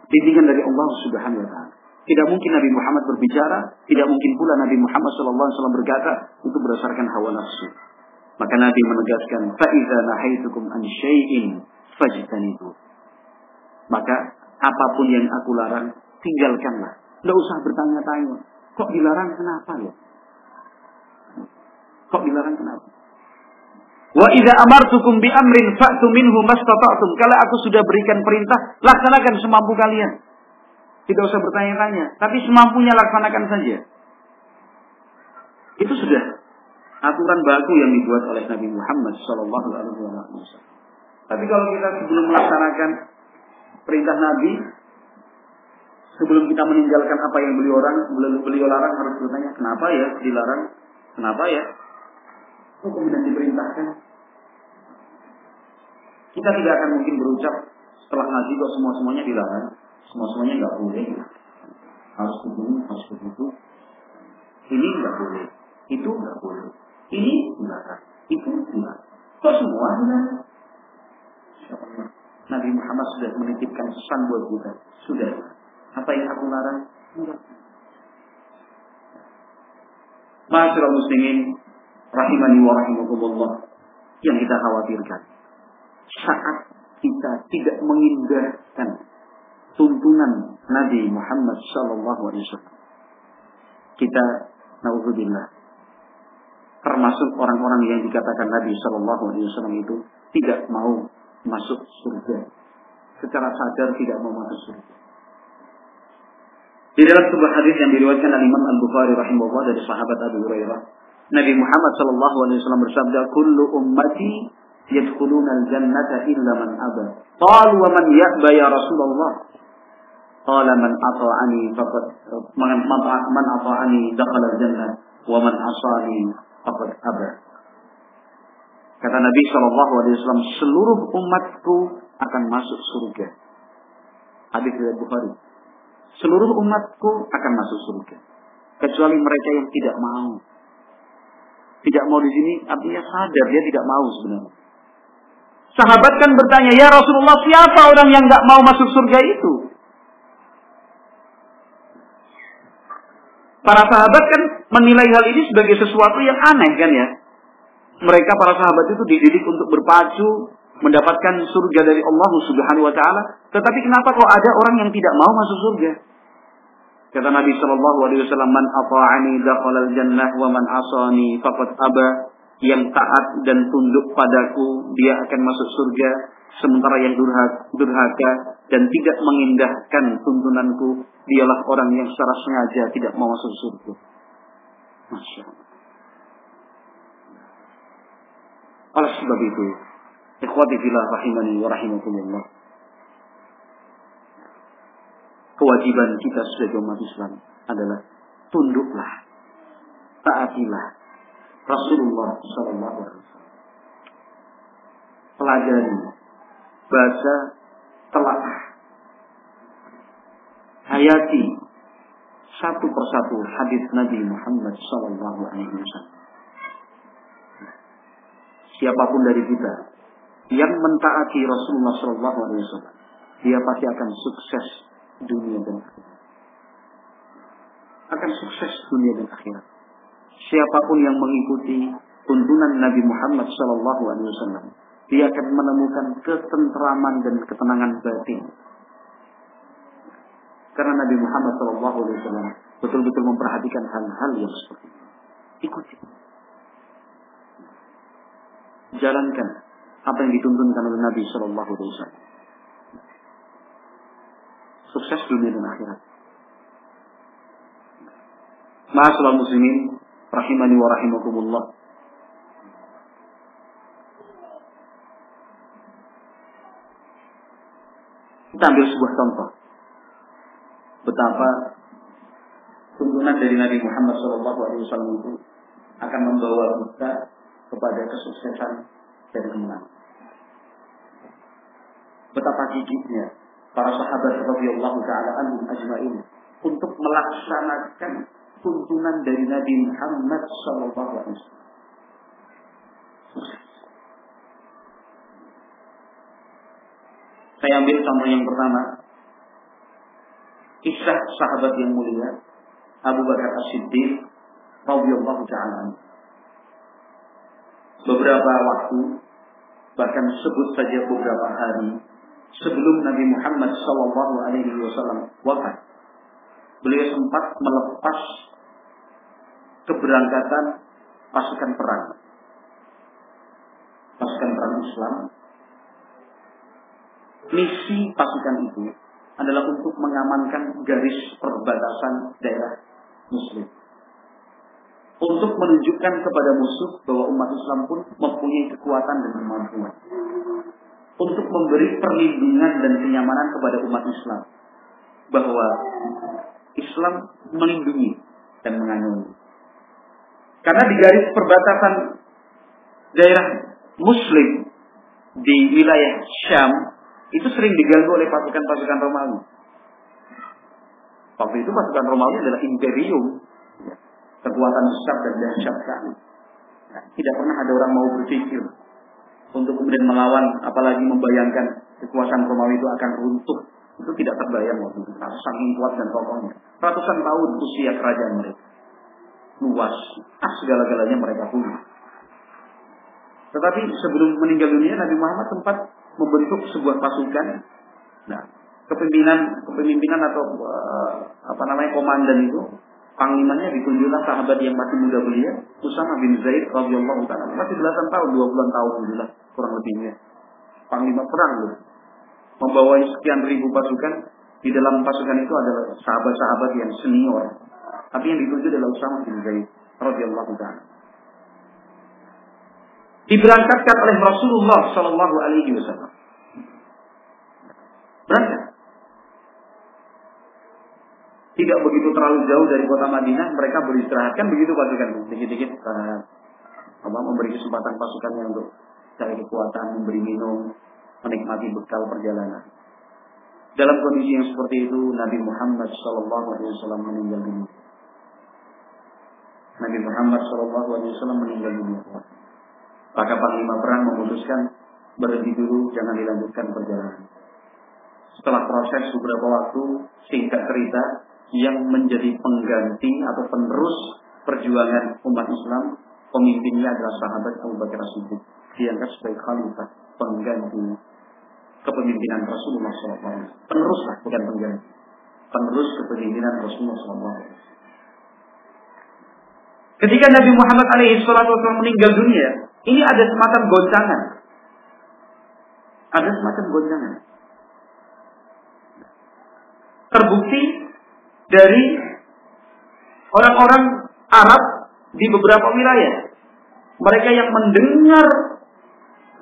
Speaker 1: bimbingan dari Allah Subhanahu Wa Taala. Tidak mungkin Nabi Muhammad berbicara, tidak mungkin pula Nabi Muhammad SAW berkata itu berdasarkan hawa nafsu. Maka Nabi menegaskan, "Faiza nahaitukum an syai'in fajtanibu." Maka apa pun yang aku larang, tinggalkanlah. Tidak usah bertanya-tanya. Kok dilarang kenapa ya? Kok dilarang kenapa? Wa idza amartukum bi amrin fa'tu minhu mastata'tum. Kalau aku sudah berikan perintah, laksanakan semampu kalian. Tidak usah bertanya-tanya, tapi semampunya laksanakan saja. Itu sudah aturan baku yang dibuat oleh Nabi Muhammad Shallallahu Alaihi Wasallam. Tapi kalau kita sebelum melaksanakan perintah Nabi, sebelum kita meninggalkan apa yang beliau orang, beliau larang harus bertanya, kenapa ya dilarang? Kenapa ya? Kok kemudian diperintahkan? Kita tidak akan mungkin berucap setelah ngaji kok semua semuanya dilarang, semua semuanya nggak boleh, harus begini, harus begitu. Ini nggak boleh, itu nggak boleh. Ini dilarang, itu dilarang. Kok semua dilarang? Nabi Muhammad sudah menitipkan pesan buat kita. Sudah. Apa yang aku larang? Masyarakat muslimin rahimani wa rahimakumullah yang kita khawatirkan. Saat kita tidak mengindahkan tuntunan Nabi Muhammad sallallahu alaihi wasallam. Kita naudzubillah termasuk orang-orang yang dikatakan Nabi sallallahu alaihi wasallam itu tidak mau masuk surga. Secara sadar tidak mau masuk surga di dalam sebuah hadis yang diriwayatkan oleh Imam Al Bukhari rahimahullah dari sahabat Abu Hurairah Nabi Muhammad sallallahu alaihi wasallam bersabda, "Kullu ummati yadkhuluna al-jannata illa man aba." Qalu wa man ya'ba ya Rasulullah? Qala man ata'ani faqad man man ata'ani dakhala al-jannah wa man asani faqad aba. Kata Nabi sallallahu alaihi wasallam, seluruh umatku akan masuk surga. Hadis riwayat Bukhari. Seluruh umatku akan masuk surga. Kecuali mereka yang tidak mau tidak mau di sini artinya sadar dia tidak mau sebenarnya. Sahabat kan bertanya, ya Rasulullah siapa orang yang nggak mau masuk surga itu? Para sahabat kan menilai hal ini sebagai sesuatu yang aneh kan ya. Mereka para sahabat itu dididik untuk berpacu mendapatkan surga dari Allah Subhanahu wa taala, tetapi kenapa kok ada orang yang tidak mau masuk surga? Kata Nabi Shallallahu Alaihi Wasallam, "Man ata'ani dakhalal jannah, wa man asani faqad aba." Yang taat dan tunduk padaku, dia akan masuk surga. Sementara yang durhaka dan tidak mengindahkan tuntunanku, dialah orang yang secara sengaja tidak mau masuk surga. Masya Allah. Oleh sebab itu, ikhwati fillah rahimani wa rahimakumullah. Kewajiban kita sebagai umat Islam adalah tunduklah, taatilah Rasulullah Sallallahu Alaihi Wasallam. Pelajari bahasa telah hayati satu persatu hadis Nabi Muhammad Sallallahu Alaihi Wasallam. Siapa pun dari kita yang mentaati Rasulullah Sallallahu Alaihi Wasallam, dia pasti akan sukses dunia dan akhirat. Akan sukses dunia dan akhirat. Siapa pun yang mengikuti tuntunan Nabi Muhammad Sallallahu Alaihi Wasallam, dia akan menemukan ketentraman dan ketenangan batin. Karena Nabi Muhammad Sallallahu Alaihi Wasallam betul-betul memperhatikan hal-hal yang seperti ini. Ikuti. Jalankan apa yang dituntunkan oleh Nabi Sallallahu Alaihi Wasallam. Sukses dunia dan akhirat. Ma'asyiral muslimin rahimani wa rahimakumullah. Kita ambil sebuah contoh. Betapa tuntunan dari Nabi Muhammad SAW itu akan membawa kita kepada kesuksesan dan kemenangan. Betapa gigihnya para sahabat radhiyallahu taala anhum ajmain untuk melaksanakan tuntunan dari Nabi Muhammad sallallahu alaihi wasallam. Saya ambil contoh yang pertama. Kisah sahabat yang mulia Abu Bakar As-Siddiq radhiyallahu taala Beberapa waktu bahkan sebut saja beberapa hari sebelum Nabi Muhammad sallallahu alaihi wafat beliau sempat melepas keberangkatan pasukan perang. Pasukan perang Islam. Misi pasukan itu adalah untuk mengamankan garis perbatasan daerah Muslim. Untuk menunjukkan kepada musuh bahwa umat Islam pun mempunyai kekuatan dan kemampuan. Untuk memberi perlindungan dan kenyamanan kepada umat Islam. Bahwa Islam melindungi dan mengayomi. Karena di garis perbatasan daerah Muslim di wilayah Syam itu sering diganggu oleh pasukan-pasukan Romawi. Waktu itu pasukan Romawi adalah imperium, kekuatan besar dan dahsyat sekali. Nah, tidak pernah ada orang mau berpikir untuk kemudian melawan, apalagi membayangkan kekuasaan Romawi itu akan runtuh. Itu tidak terbayang waktu itu. Saking kuat dan kokohnya. Ratusan tahun usia kerajaan mereka luas. Ah, segala-galanya mereka punya. Tetapi sebelum meninggal dunia Nabi Muhammad sempat membentuk sebuah pasukan. Nah, kepemimpinan kepemimpinan atau uh, apa namanya komandan itu panglimanya ditunjukkan sahabat yang masih muda belia, Usama bin Zaid radhiyallahu taala. Masih belasan tahun, dua bulan tahun inilah kurang lebihnya. Panglima perang loh. Membawa sekian ribu pasukan, di dalam pasukan itu adalah sahabat-sahabat yang senior, tapi yang dituju adalah Usama bin Zaid radhiyallahu taala. Diberangkatkan oleh Rasulullah Shallallahu Alaihi Wasallam. Berangkat. Tidak begitu terlalu jauh dari kota Madinah, mereka beristirahat kan begitu pasukan dikit-dikit uh, apa memberi kesempatan pasukannya untuk cari kekuatan, memberi minum, menikmati bekal perjalanan. Dalam kondisi yang seperti itu, Nabi Muhammad Shallallahu Alaihi Wasallam meninggal dunia. Nabi Muhammad SAW meninggal dunia. Maka panglima perang memutuskan berhenti dulu, jangan dilanjutkan perjalanan. Setelah proses beberapa waktu, singkat cerita, yang menjadi pengganti atau penerus perjuangan umat Islam, pemimpinnya adalah sahabat Abu Bakar Siddiq. Diangkat sebagai khalifah, pengganti kepemimpinan Rasulullah SAW. Peneruslah, bukan pengganti. penerus kepemimpinan Rasulullah SAW. Ketika Nabi Muhammad SAW meninggal dunia, ini ada semacam goncangan. Ada semacam goncangan. Terbukti dari orang-orang Arab di beberapa wilayah. Mereka yang mendengar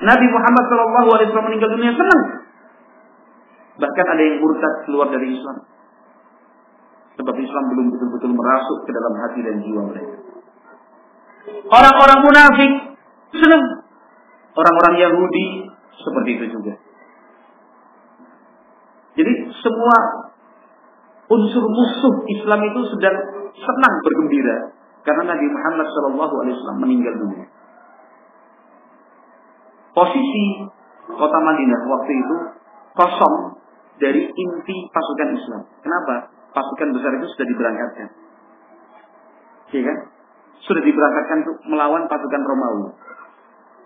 Speaker 1: Nabi Muhammad SAW meninggal dunia senang. Bahkan ada yang murtad keluar dari Islam. Sebab Islam belum betul-betul merasuk ke dalam hati dan jiwa mereka. Orang-orang munafik senang. Orang-orang Yahudi seperti itu juga. Jadi semua unsur musuh Islam itu sedang senang bergembira karena Nabi Muhammad SAW meninggal dunia. Posisi kota Madinah waktu itu kosong dari inti pasukan Islam. Kenapa? Pasukan besar itu sudah diberangkatkan. Iya kan? Sudah diberangkatkan untuk melawan pasukan Romawi.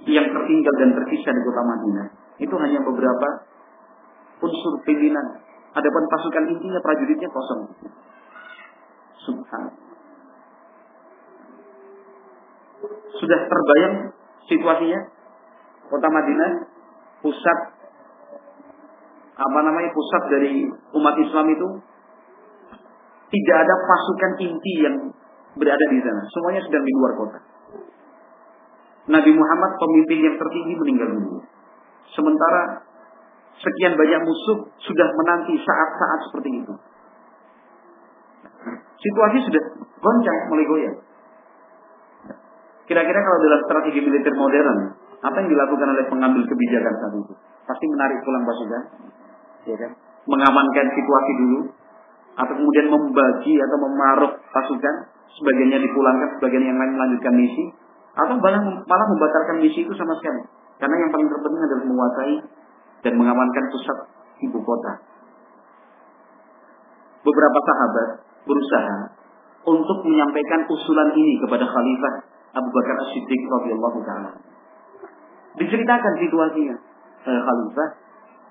Speaker 1: Yang tertinggal dan terpisah di kota Madinah. Itu hanya beberapa unsur pimpinan. Adapun pasukan intinya prajuritnya kosong. Subhanallah. Sudah terbayang situasinya? Kota Madinah, pusat apa namanya pusat dari umat Islam itu tidak ada pasukan inti yang berada di sana. Semuanya sedang di luar kota. Nabi Muhammad pemimpin yang tertinggi meninggal dunia. Sementara sekian banyak musuh sudah menanti saat-saat seperti itu. Situasi sudah goncang, mulai goyang. Kira-kira kalau dalam strategi militer modern, apa yang dilakukan oleh pengambil kebijakan saat itu? Pasti menarik pulang pasukan, ya kan? Mengamankan situasi dulu, atau kemudian membagi atau memaruk pasukan, sebagiannya dipulangkan, sebagian yang lain melanjutkan misi, atau malah, malah membatalkan misi itu sama sekali. Karena yang paling terpenting adalah menguasai dan mengamankan pusat ibu kota. Beberapa sahabat berusaha untuk menyampaikan usulan ini kepada Khalifah Abu Bakar As-Siddiq radhiyallahu taala. Diceritakan situasinya, eh, Khalifah,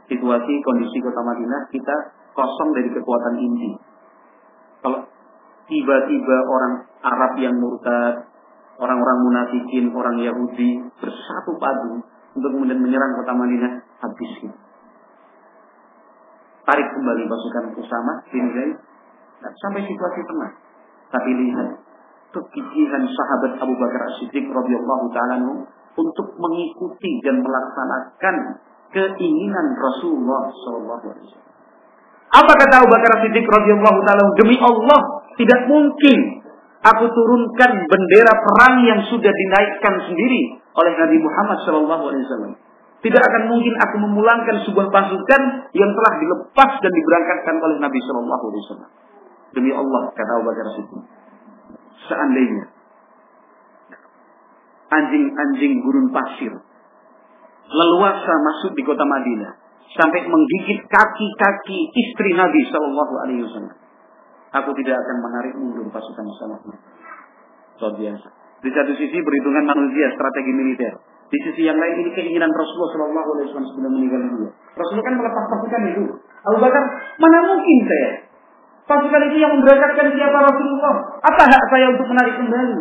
Speaker 1: situasi kondisi kota Madinah kita kosong dari kekuatan inti. Kalau tiba-tiba orang Arab yang murtad, orang-orang munafikin, orang Yahudi bersatu padu untuk kemudian menyerang kota Madinah habis gitu. Tarik kembali pasukan Usama bin Zaid nah, sampai situasi tenang. Tapi lihat kegigihan sahabat Abu Bakar As-Siddiq radhiyallahu taala untuk mengikuti dan melaksanakan keinginan Rasulullah sallallahu alaihi wasallam. Apa kata Abu Bakar Siddiq radhiyallahu taala demi Allah tidak mungkin aku turunkan bendera perang yang sudah dinaikkan sendiri oleh Nabi Muhammad sallallahu alaihi wasallam. Tidak akan mungkin aku memulangkan sebuah pasukan yang telah dilepas dan diberangkatkan oleh Nabi sallallahu alaihi wasallam. Demi Allah kata Abu Bakar Siddiq. Seandainya anjing-anjing gurun pasir leluasa masuk di kota Madinah sampai menggigit kaki-kaki istri Nabi Shallallahu Alaihi Wasallam. Aku tidak akan menarik mundur pasukan Islam. Luar biasa. Di satu sisi perhitungan manusia, strategi militer. Di sisi yang lain ini keinginan Rasulullah Shallallahu Alaihi Wasallam sebelum meninggal dunia. Rasulullah kan melepas pasukan itu. Abu Bakar, mana mungkin saya? Pasukan itu yang memberangkatkan siapa Rasulullah? Apa hak saya untuk menarik kembali?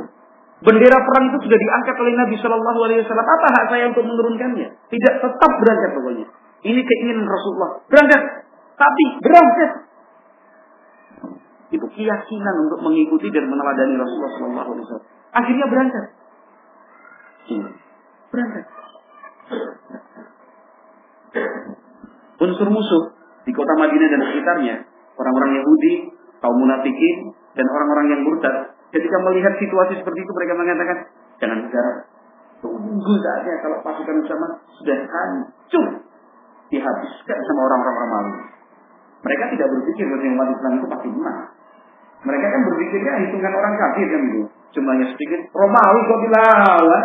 Speaker 1: Bendera perang itu sudah diangkat oleh Nabi Shallallahu Alaihi Wasallam. Apa hak saya untuk menurunkannya? Tidak tetap berangkat pokoknya. Ini keinginan Rasulullah. Berangkat. Tapi berangkat. Itu keyakinan untuk mengikuti dan meneladani Rasulullah SAW. Akhirnya berangkat. Iya. Berangkat. Unsur musuh di kota Madinah dan sekitarnya, orang-orang Yahudi, kaum munafikin, dan orang-orang yang murtad, ketika melihat situasi seperti itu mereka mengatakan, jangan negara, tunggu saatnya kalau pasukan sama sudah hancur dihabiskan sama orang-orang Romawi. Mereka tidak berpikir bahwa umat Islam itu pasti menang. Mereka kan berpikirnya hitungan orang kafir kan itu. Jumlahnya sedikit. Romawi kok dilawan?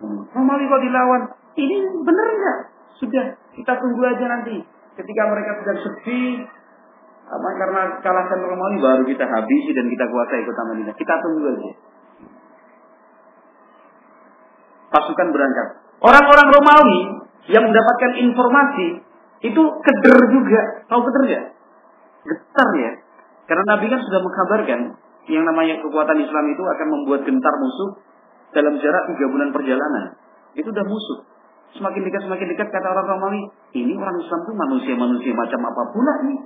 Speaker 1: Hmm. Romawi kok dilawan? Ini benar nggak? Sudah, kita tunggu aja nanti. Ketika mereka sudah sepi, apa, karena kalahkan Romawi baru kita habisi dan kita kuasai kota Madinah. Kita tunggu aja. Pasukan berangkat. Orang-orang Romawi yang mendapatkan informasi itu keder juga. Tahu keder ya? Getar ya. Karena Nabi kan sudah mengkabarkan yang namanya kekuatan Islam itu akan membuat gentar musuh dalam jarak tiga bulan perjalanan. Itu udah musuh. Semakin dekat semakin dekat kata orang Romawi, ini orang Islam tuh manusia-manusia macam apa pula nih.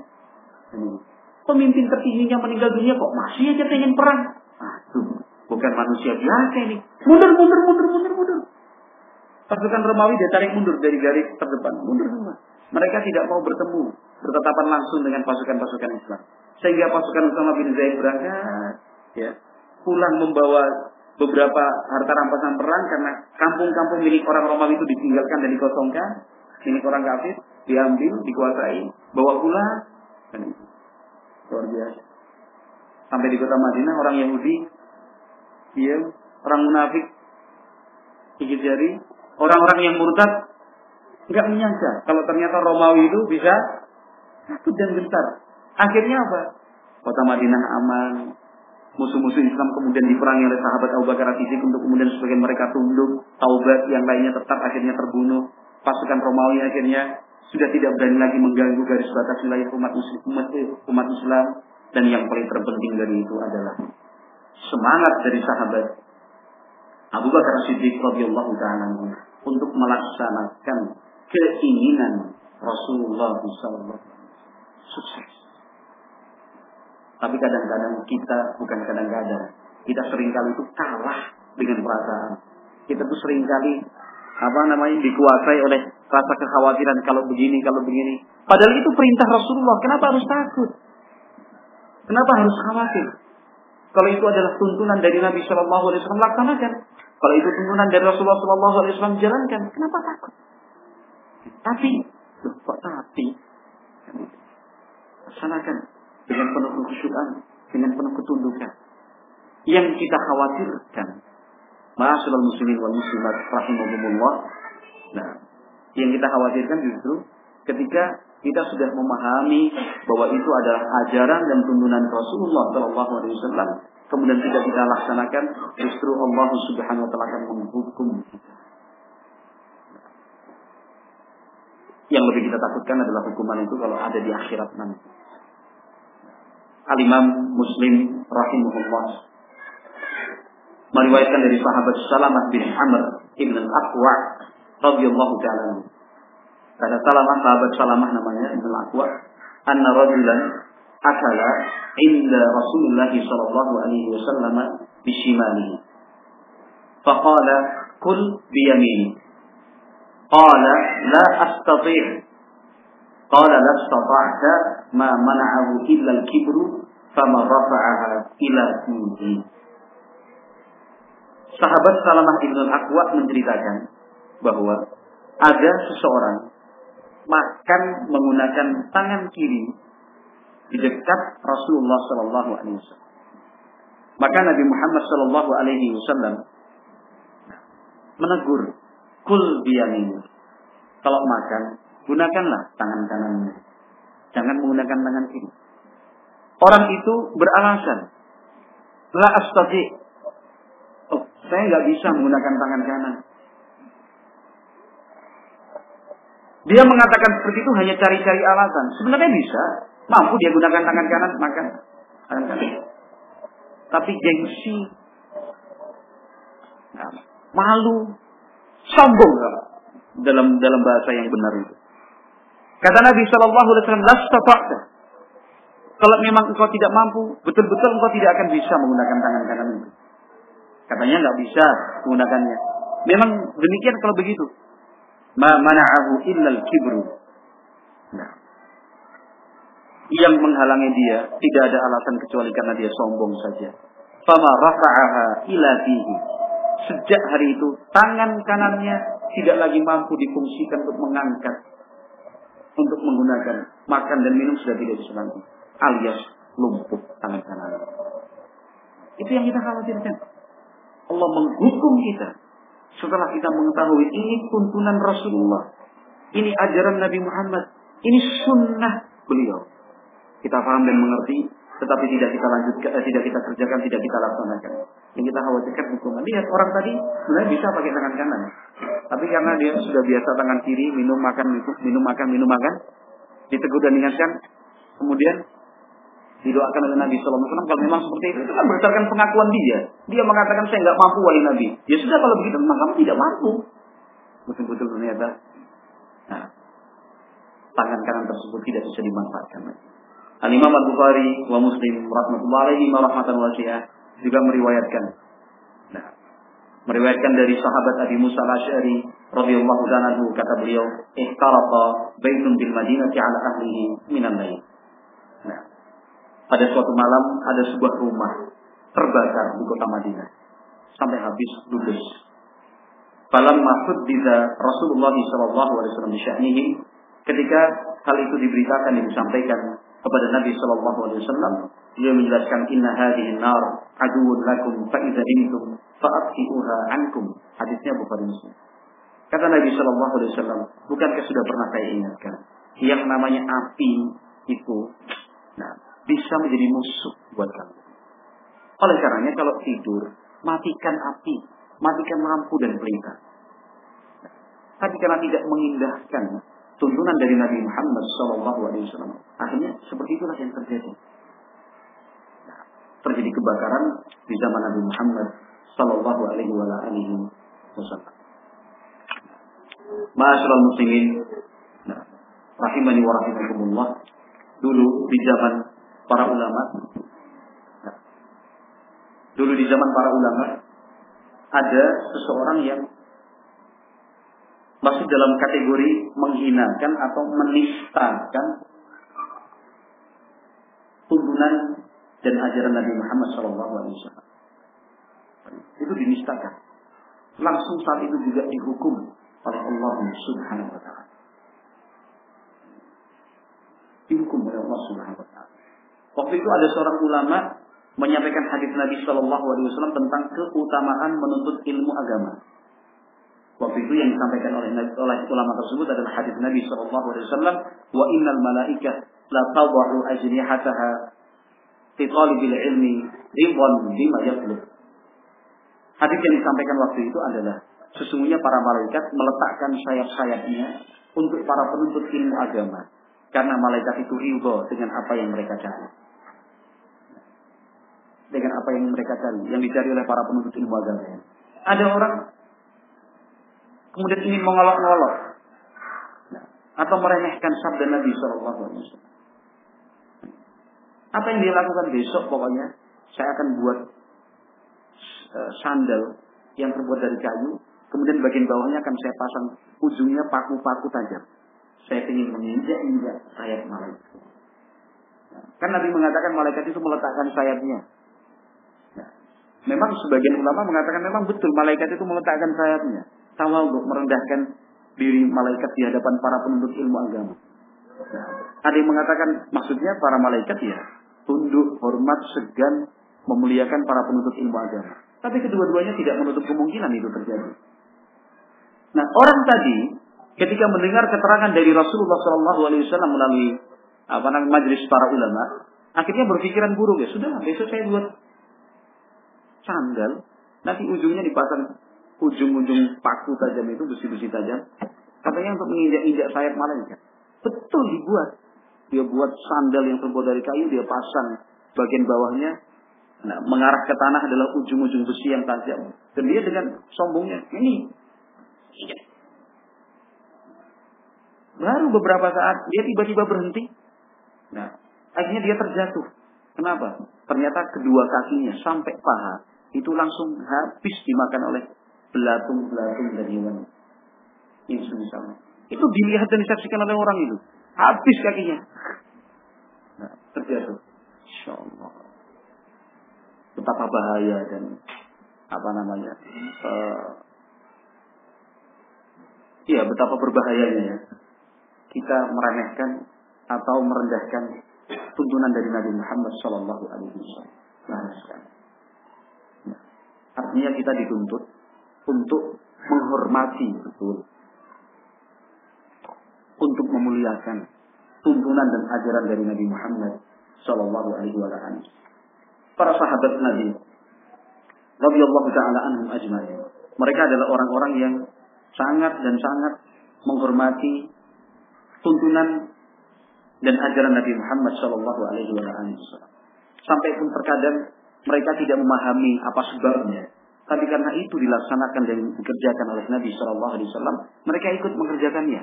Speaker 1: Pemimpin tertingginya meninggal dunia kok masih aja pengen perang. Aduh, bukan manusia biasa ini. Mundur, mundur, mundur, mundur, mundur. Pasukan Romawi ditarik mundur dari garis terdepan. Mundur semua. Mereka tidak mau bertemu, bertetapan langsung dengan pasukan-pasukan Islam. Sehingga pasukan Usama bin Zaid berangkat, ya, pulang membawa beberapa harta rampasan perang karena kampung-kampung milik orang Romawi itu ditinggalkan dan dikosongkan, milik orang kafir diambil, dikuasai, bawa pulang, luar biasa. Sampai di kota Madinah orang Yahudi, dia orang munafik, gigit jari, orang-orang yang murtad nggak menyangka kalau ternyata Romawi itu bisa takut dan gentar. Akhirnya apa? Kota Madinah aman, musuh-musuh Islam kemudian diperangi oleh sahabat Abu Bakar Siddiq untuk kemudian sebagian mereka tunduk, taubat, yang lainnya tetap akhirnya terbunuh. Pasukan Romawi akhirnya sudah tidak berani lagi mengganggu garis batas wilayah umat muslim umat, eh, umat Islam dan yang paling terpenting dari itu adalah semangat dari sahabat Abu Bakar Siddiq radhiyallahu taala untuk melaksanakan keinginan Rasulullah SAW sukses. Tapi kadang-kadang kita bukan kadang-kadang. Kita sering kali itu kalah dengan perasaan. Kita tuh sering kali apa namanya dikuasai oleh rasa kekhawatiran kalau begini, kalau begini. Padahal itu perintah Rasulullah. Kenapa harus takut? Kenapa harus khawatir? Kalau itu adalah tuntunan dari Nabi Shallallahu Alaihi Wasallam laksanakan. Kalau itu tuntunan dari Rasulullah Shallallahu Alaihi Wasallam jalankan. Kenapa takut? Tapi, kok tapi? Laksanakan dengan penuh kekhusyukan, dengan penuh ketundukan. Yang kita khawatirkan, Ma'asyiral muslimin wal muslimat rahimahumullah. Nah, yang kita khawatirkan justru ketika kita sudah memahami bahwa itu adalah ajaran dan tuntunan Rasulullah Shallallahu Alaihi Wasallam, kemudian tidak kita laksanakan, justru Allah Subhanahu Wa Taala akan menghukum kita. Yang lebih kita takutkan adalah hukuman itu kalau ada di akhirat nanti. Al-Imam Muslim rahimahullah. Meriwayatkan dari sahabat Salamah bin Amr ibn al-Aqwa radhiyallahu taala Kata Salamah sahabat Salamah namanya ibn al-Aqwa anna rajulan akala inda Rasulullah sallallahu alaihi wasallam bishimalihi faqala kul biyamini. Qala la astati' qala la istata'ta ma mana'ahu illa al-kibru fama rafa'aha ila fihi. Sahabat Salamah Ibn Al-Aqwa menceritakan bahwa ada seseorang makan menggunakan tangan kiri di dekat Rasulullah Sallallahu Alaihi Wasallam. Maka Nabi Muhammad Sallallahu Alaihi Wasallam menegur, kul biyamin. Kalau makan, gunakanlah tangan kanannya. Jangan menggunakan tangan kiri. Orang itu beralasan. La astati. Oh, saya nggak bisa menggunakan tangan kanan. Dia mengatakan seperti itu hanya cari-cari alasan. Sebenarnya bisa. Mampu dia gunakan tangan kanan, maka tangan kanan. Tapi gengsi. Nah, malu. Sombong dalam dalam bahasa yang benar itu. Kata Nabi Shallallahu Alaihi Wasallam, "Lastata'ta." Kalau memang engkau tidak mampu, betul-betul engkau tidak akan bisa menggunakan tangan kanan itu. Katanya nggak bisa menggunakannya. Memang demikian kalau begitu. Ma mana'ahu illal kibru. Nah. Yang menghalangi dia tidak ada alasan kecuali karena dia sombong saja. Fama rafa'aha ila fihi. Sejak hari itu tangan kanannya tidak lagi mampu difungsikan untuk mengangkat untuk menggunakan makan dan minum sudah tidak bisa lagi alias lumpuh tangan kanan. Itu yang kita khawatirkan. Allah menghukum kita setelah kita mengetahui ini tuntunan Rasulullah, ini ajaran Nabi Muhammad, ini sunnah beliau. Kita paham dan mengerti, tetapi tidak kita lanjutkan, eh, tidak kita kerjakan, tidak kita laksanakan. Yang kita khawatirkan hukuman. Lihat orang tadi sebenarnya bisa pakai tangan kanan, tapi karena dia sudah biasa tangan kiri minum makan minum, minum makan minum makan, ditegur dan diingatkan, kemudian didoakan oleh Nabi Sallallahu Alaihi kalau memang seperti itu itu kan berdasarkan pengakuan dia. Dia mengatakan saya nggak mampu wahai Nabi. Ya sudah kalau begitu memang kamu tidak mampu. Betul-betul ternyata nah, tangan kanan tersebut tidak bisa dimanfaatkan Imam Al Bukhari wa Muslim rahmatullahi rahmatan wasi'ah juga meriwayatkan. Nah, meriwayatkan dari sahabat Abi Musa Al-Asy'ari radhiyallahu anhu kata beliau, "Ihtaraqa baitun bil Madinati ala ahlihi minan lail." Nah, pada suatu malam ada sebuah rumah terbakar di kota Madinah sampai habis ludes. Falamma hudditha Rasulullah sallallahu alaihi ketika hal itu diberitakan dan disampaikan kepada Nabi sallallahu alaihi wasallam dia menjelaskan inna hadhihi nar aduwwun lakum fa idza dimtum fa'tiuha ankum. Hadisnya Bukhari Muslim. Kata Nabi sallallahu alaihi wasallam bukankah sudah pernah saya ingatkan yang namanya api itu nah bisa menjadi musuh buat kamu? Oleh karenanya kalau tidur matikan api matikan lampu dan pelita. Tapi karena tidak mengindahkan tuntunan dari Nabi Muhammad SAW. Akhirnya seperti itulah yang terjadi. Nah, terjadi kebakaran di zaman Nabi Muhammad Sallallahu Alaihi Wasallam. Masyaallah muslimin, nah, rahimani wa rahimakumullah. Dulu di zaman para ulama, nah, dulu di zaman para ulama ada seseorang yang masuk dalam kategori menghinakan atau menistakan tuntunan dan ajaran Nabi Muhammad SAW. Itu dinistakan. Langsung saat itu juga dihukum oleh Allah Subhanahu wa taala. Dihukum oleh Allah Subhanahu wa taala. Waktu itu ada seorang ulama menyampaikan hadis Nabi Shallallahu alaihi wasallam tentang keutamaan menuntut ilmu agama. Waktu itu yang disampaikan oleh oleh ulama tersebut adalah hadis Nabi Shallallahu Alaihi Wasallam, wa innal malaika la tawadu ajnihataha fi talibil ilmi ridwan bima yatlub. Hadis yang disampaikan waktu itu adalah sesungguhnya para malaikat meletakkan sayap-sayapnya untuk para penuntut ilmu agama karena malaikat itu ridho dengan apa yang mereka cari. Dengan apa yang mereka cari, yang dicari oleh para penuntut ilmu agama. Ada orang kemudian ingin mengolok-olok atau meremehkan sabda Nabi Shallallahu Alaihi Wasallam. Apa yang dia lakukan besok pokoknya saya akan buat uh, sandal yang terbuat dari kayu, kemudian bagian bawahnya akan saya pasang ujungnya paku-paku tajam. Saya ingin menginjak-injak sayap malaikat. Kan Nabi mengatakan malaikat itu meletakkan sayapnya. Memang sebagian ulama mengatakan memang betul malaikat itu meletakkan sayapnya tawadhu merendahkan diri malaikat di hadapan para penuntut ilmu agama. Nah, ada yang mengatakan maksudnya para malaikat ya tunduk, hormat, segan, memuliakan para penuntut ilmu agama. Tapi kedua-duanya tidak menutup kemungkinan itu terjadi. Nah, orang tadi ketika mendengar keterangan dari Rasulullah SAW melalui apa namanya majelis para ulama, akhirnya berpikiran buruk ya sudah besok saya buat sandal, nanti ujungnya dipasang ujung-ujung paku tajam itu besi-besi tajam. Katanya untuk menginjak-injak sayap malaikat betul dibuat. Dia buat sandal yang terbuat dari kayu dia pasang bagian bawahnya. Nah mengarah ke tanah adalah ujung-ujung besi yang tajam. Dan dia dengan sombongnya ini. Baru beberapa saat dia tiba-tiba berhenti. Nah akhirnya dia terjatuh. Kenapa? Ternyata kedua kakinya sampai paha itu langsung habis dimakan oleh belatung-belatung dan hewan itu misalnya. Itu dilihat dan disaksikan oleh orang itu. Habis kakinya. Nah, terjatuh. Insya Allah. Betapa bahaya dan apa namanya. Uh, ya betapa berbahayanya ya. Kita meremehkan atau merendahkan tuntunan dari Nabi Muhammad Shallallahu Alaihi Wasallam. Nah, artinya kita dituntut untuk menghormati betul untuk memuliakan tuntunan dan ajaran dari Nabi Muhammad Shallallahu Alaihi Wasallam. Para sahabat Nabi, radhiyallahu taala anhum ajma'in. Mereka adalah orang-orang yang sangat dan sangat menghormati tuntunan dan ajaran Nabi Muhammad Shallallahu Alaihi Wasallam. Sampai pun terkadang mereka tidak memahami apa sebabnya. Tapi karena itu dilaksanakan dan dikerjakan oleh Nabi Shallallahu Alaihi Wasallam, mereka ikut mengerjakannya.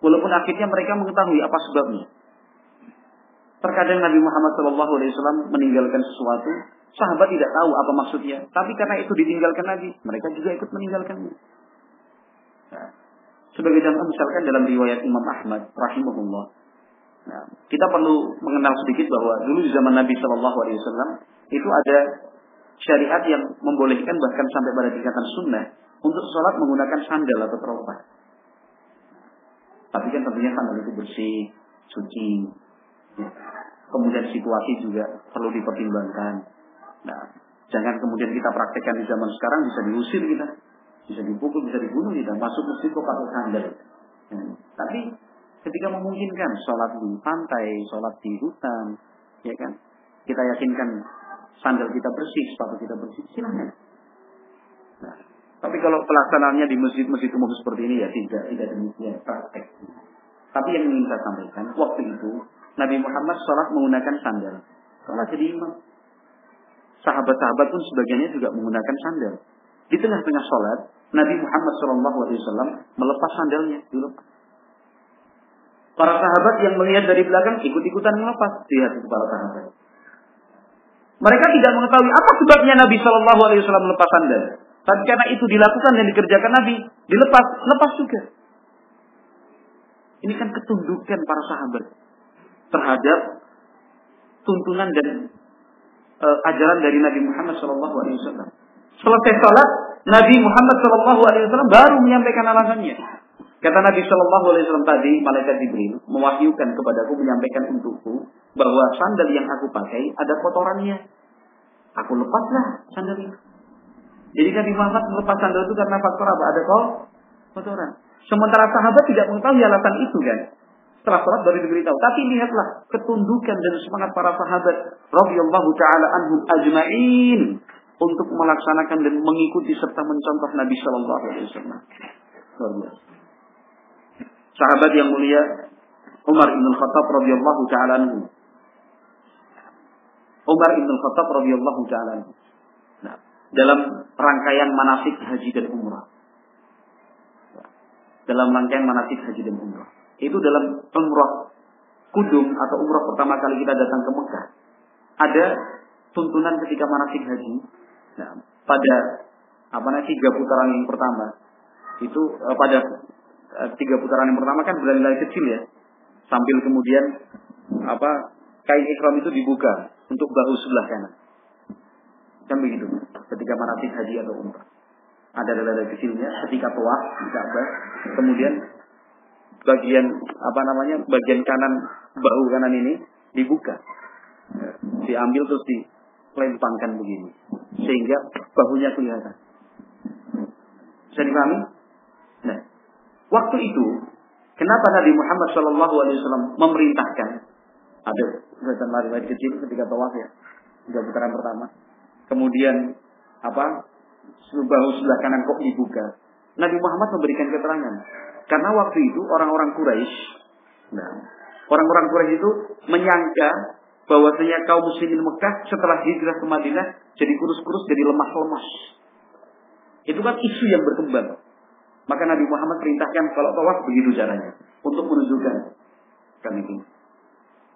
Speaker 1: Walaupun akhirnya mereka mengetahui apa sebabnya. Terkadang Nabi Muhammad Shallallahu Alaihi Wasallam meninggalkan sesuatu, sahabat tidak tahu apa maksudnya. Tapi karena itu ditinggalkan Nabi, mereka juga ikut meninggalkannya. Nah, sebagai contoh misalkan dalam riwayat Imam Ahmad rahimahullah, nah, kita perlu mengenal sedikit bahwa dulu di zaman Nabi Shallallahu Alaihi Wasallam itu ada syariat yang membolehkan bahkan sampai pada tingkatan sunnah untuk sholat menggunakan sandal atau teropak. Tapi kan tentunya sandal itu bersih, suci. Ya. Kemudian situasi juga perlu dipertimbangkan. Nah, jangan kemudian kita praktekkan di zaman sekarang bisa diusir kita, bisa dipukul, bisa dibunuh kita. Masuk masjid kok pakai sandal. Ya. Tapi ketika memungkinkan sholat di pantai, sholat di hutan, ya kan, kita yakinkan sandal kita bersih, sepatu kita bersih, silahkan. Nah, tapi kalau pelaksanaannya di masjid-masjid umum seperti ini ya tidak, tidak demikian praktek. Tapi yang ingin saya sampaikan, waktu itu Nabi Muhammad sholat menggunakan sandal. Sholat jadi imam. Sahabat-sahabat pun sebagiannya juga menggunakan sandal. Di tengah-tengah sholat, Nabi Muhammad SAW melepas sandalnya. Dilepas. Para sahabat yang melihat dari belakang ikut-ikutan melepas. Lihat itu para sahabat. Mereka tidak mengetahui apa sebabnya Nabi Shallallahu Alaihi Wasallam melepas sandal. Tapi karena itu dilakukan dan dikerjakan Nabi, dilepas, lepas juga. Ini kan ketundukan para sahabat terhadap tuntunan dan e, ajaran dari Nabi Muhammad Shallallahu Alaihi Wasallam. Selesai sholat, Nabi Muhammad Shallallahu Alaihi Wasallam baru menyampaikan alasannya. Kata Nabi Shallallahu Alaihi Wasallam tadi, malaikat Jibril mewahyukan kepadaku menyampaikan untukku bahwa sandal yang aku pakai ada kotorannya. Aku lepaslah sandal itu. Jadi Nabi Muhammad melepas sandal itu karena faktor apa? Ada kok kotoran. Sementara sahabat tidak mengetahui alasan itu kan. Setelah sholat baru diberitahu. Tapi lihatlah ketundukan dan semangat para sahabat radhiyallahu taala anhum ajma'in untuk melaksanakan dan mengikuti serta mencontoh Nabi Shallallahu Alaihi Wasallam. Luar biasa. Sahabat yang mulia Umar bin Khattab radhiyallahu taala anhu. Umar bin Khattab radhiyallahu taala anhu. Nah, dalam rangkaian manasik haji dan umrah. Dalam rangkaian manasik haji dan umrah. Itu dalam umrah kudum atau umrah pertama kali kita datang ke Mekah. Ada tuntunan ketika manasik haji. Nah, pada apa namanya tiga putaran yang pertama itu eh, pada tiga putaran yang pertama kan belalai kecil ya. Sambil kemudian apa kain ikhram itu dibuka untuk bahu sebelah kanan. Kan begitu. Ketika manasik haji atau umrah. Ada belalai kecilnya ketika tawaf di Ka'bah. Kemudian bagian apa namanya bagian kanan bahu kanan ini dibuka. Diambil terus dilempangkan begini. Sehingga bahunya kelihatan. Bisa dipahami? Nah, Waktu itu, kenapa Nabi Muhammad Shallallahu Alaihi Wasallam memerintahkan ada kegiatan lari-lari kecil ketika tawaf ya, tiga putaran pertama. Kemudian apa? Bahu sebelah kanan kok dibuka. Nabi Muhammad memberikan keterangan karena waktu itu orang-orang Quraisy, nah, orang-orang Quraisy itu menyangka bahwasanya kaum muslimin Mekah setelah hijrah ke Madinah jadi kurus-kurus, jadi lemah-lemas. Itu kan isu yang berkembang. Maka Nabi Muhammad perintahkan kalau tawaf begitu caranya. Untuk menunjukkan. Kan itu.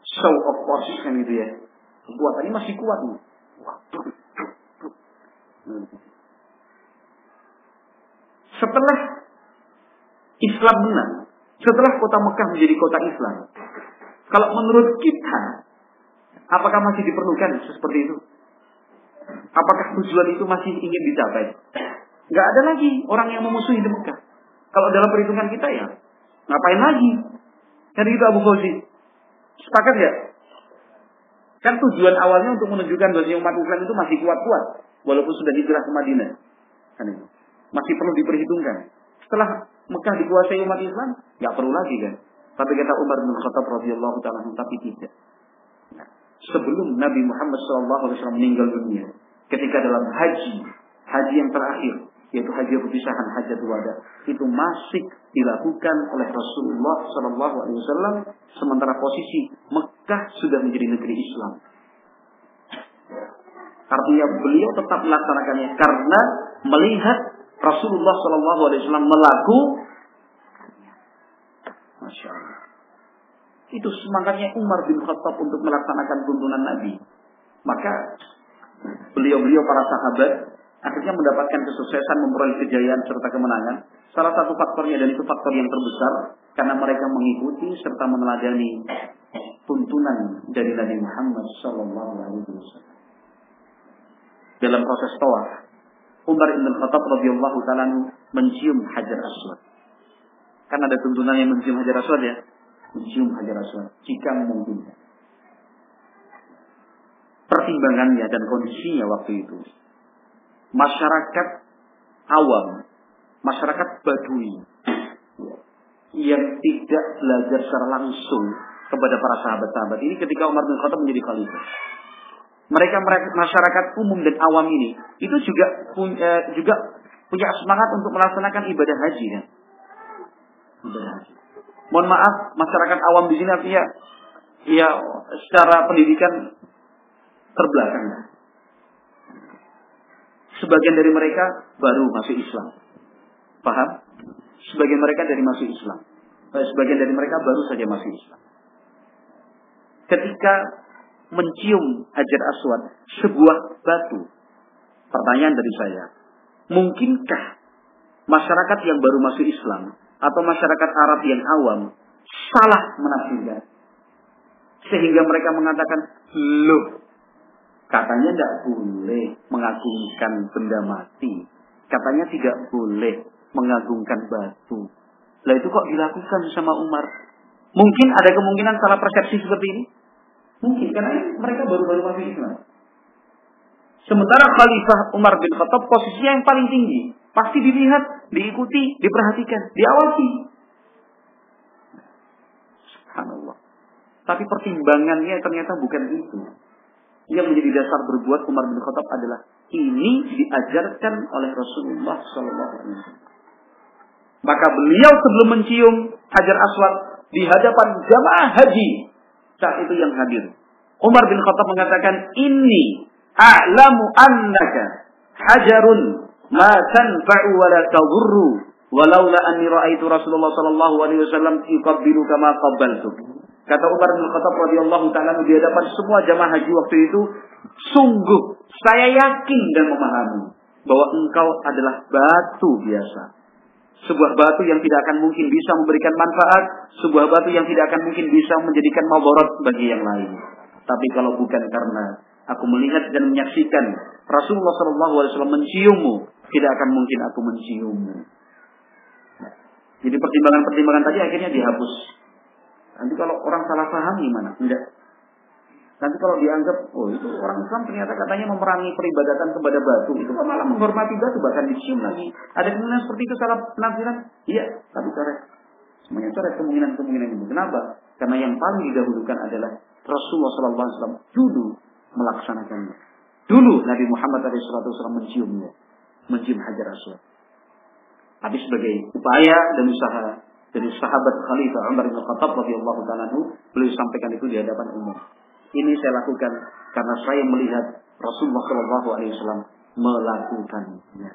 Speaker 1: Show of force kan itu ya. Kekuatannya masih kuat nih. Setelah Islam menang, setelah kota Mekah menjadi kota Islam, kalau menurut kita, apakah masih diperlukan seperti itu? Apakah tujuan itu masih ingin dicapai? Nggak ada lagi orang yang memusuhi di Mekah. Kalau dalam perhitungan kita ya, ngapain lagi? Kan itu Abu Fauzi. Sepakat ya? Kan tujuan awalnya untuk menunjukkan bahwa umat Islam itu masih kuat-kuat. Walaupun sudah hijrah ke Madinah. Kan itu. Masih perlu diperhitungkan. Setelah Mekah dikuasai umat Islam, nggak perlu lagi kan. Tapi kata Umar bin Khattab radhiyallahu taala tapi tidak. Sebelum Nabi Muhammad SAW meninggal dunia, ketika dalam haji, haji yang terakhir, yaitu haji perpisahan hajat wada itu masih dilakukan oleh Rasulullah Shallallahu Alaihi Wasallam sementara posisi Mekah sudah menjadi negeri Islam. Artinya beliau tetap melaksanakannya karena melihat Rasulullah Shallallahu Alaihi Wasallam melaku. Masya Allah. Itu semangatnya Umar bin Khattab untuk melaksanakan tuntunan Nabi. Maka beliau-beliau para sahabat akhirnya mendapatkan kesuksesan memperoleh kejayaan serta kemenangan. Salah satu faktornya dan itu faktor yang terbesar karena mereka mengikuti serta meneladani tuntunan dari Nabi Muhammad Shallallahu Alaihi Wasallam. Dalam proses tawaf, Umar bin Khattab radhiyallahu taala mencium Hajar Aswad. Kan ada tuntunan yang mencium Hajar Aswad ya, mencium Hajar Aswad jika memungkinkan. Pertimbangannya dan kondisinya waktu itu, masyarakat awam, masyarakat Badui yang tidak belajar secara langsung kepada para sahabat-sahabat ini ketika Umar bin Khattab menjadi khalifah. Mereka, masyarakat umum dan awam ini itu juga punya juga punya semangat untuk melaksanakan ibadah haji kan. Mohon maaf masyarakat awam di sini artinya ya secara pendidikan terbelakang. Sebagian dari mereka baru masuk Islam. Paham? Sebagian mereka dari masuk Islam. Eh, sebagian dari mereka baru saja masuk Islam. Ketika mencium Hajar Aswad sebuah batu. Pertanyaan dari saya, mungkinkah masyarakat yang baru masuk Islam atau masyarakat Arab yang awam salah menafsirkan? Sehingga mereka mengatakan, loh, katanya tidak boleh mengagungkan benda mati. Katanya tidak boleh mengagungkan batu. Lah itu kok dilakukan sama Umar? Mungkin ada kemungkinan salah persepsi seperti ini? Mungkin karena mereka baru-baru masuk Islam. Sementara Khalifah Umar bin Khattab posisinya yang paling tinggi. Pasti dilihat, diikuti, diperhatikan, diawasi. Subhanallah. Tapi pertimbangannya ternyata bukan itu. Yang menjadi dasar berbuat Umar bin Khattab adalah ini diajarkan oleh Rasulullah SAW. Maka beliau sebelum mencium Hajar Aswad di hadapan jamaah haji saat itu yang hadir. Umar bin Khattab mengatakan, "Inni a'lamu annaka hajarun ma tanfa'u wa la tadurru walaula anni ra'aitu Rasulullah sallallahu alaihi wasallam yuqabbilu kama qabbaltu." Kata Umar bin Khattab radhiyallahu taala di hadapan semua jamaah haji waktu itu, sungguh saya yakin dan memahami bahwa engkau adalah batu biasa. Sebuah batu yang tidak akan mungkin bisa memberikan manfaat, sebuah batu yang tidak akan mungkin bisa menjadikan mabarat bagi yang lain. Tapi kalau bukan karena aku melihat dan menyaksikan Rasulullah SAW menciummu, tidak akan mungkin aku menciummu. Jadi pertimbangan-pertimbangan tadi akhirnya dihapus. Nanti kalau orang salah paham gimana? Enggak. Nanti kalau dianggap, oh itu orang Islam ternyata katanya memerangi peribadatan kepada batu. Itu malah menghormati batu, bahkan dicium lagi. Ada kemungkinan seperti itu salah penafsiran? Iya, tapi coret. Semuanya coret kemungkinan-kemungkinan itu. Kenapa? Karena yang paling didahulukan adalah Rasulullah SAW dulu melaksanakannya. Dulu Nabi Muhammad SAW menciumnya. Mencium Hajar Aswad. Tapi sebagai upaya dan usaha dari sahabat Khalifah Umar bin Khattab radhiyallahu taala beliau sampaikan itu di hadapan umum. Ini saya lakukan karena saya melihat Rasulullah Shallallahu Alaihi Wasallam melakukannya.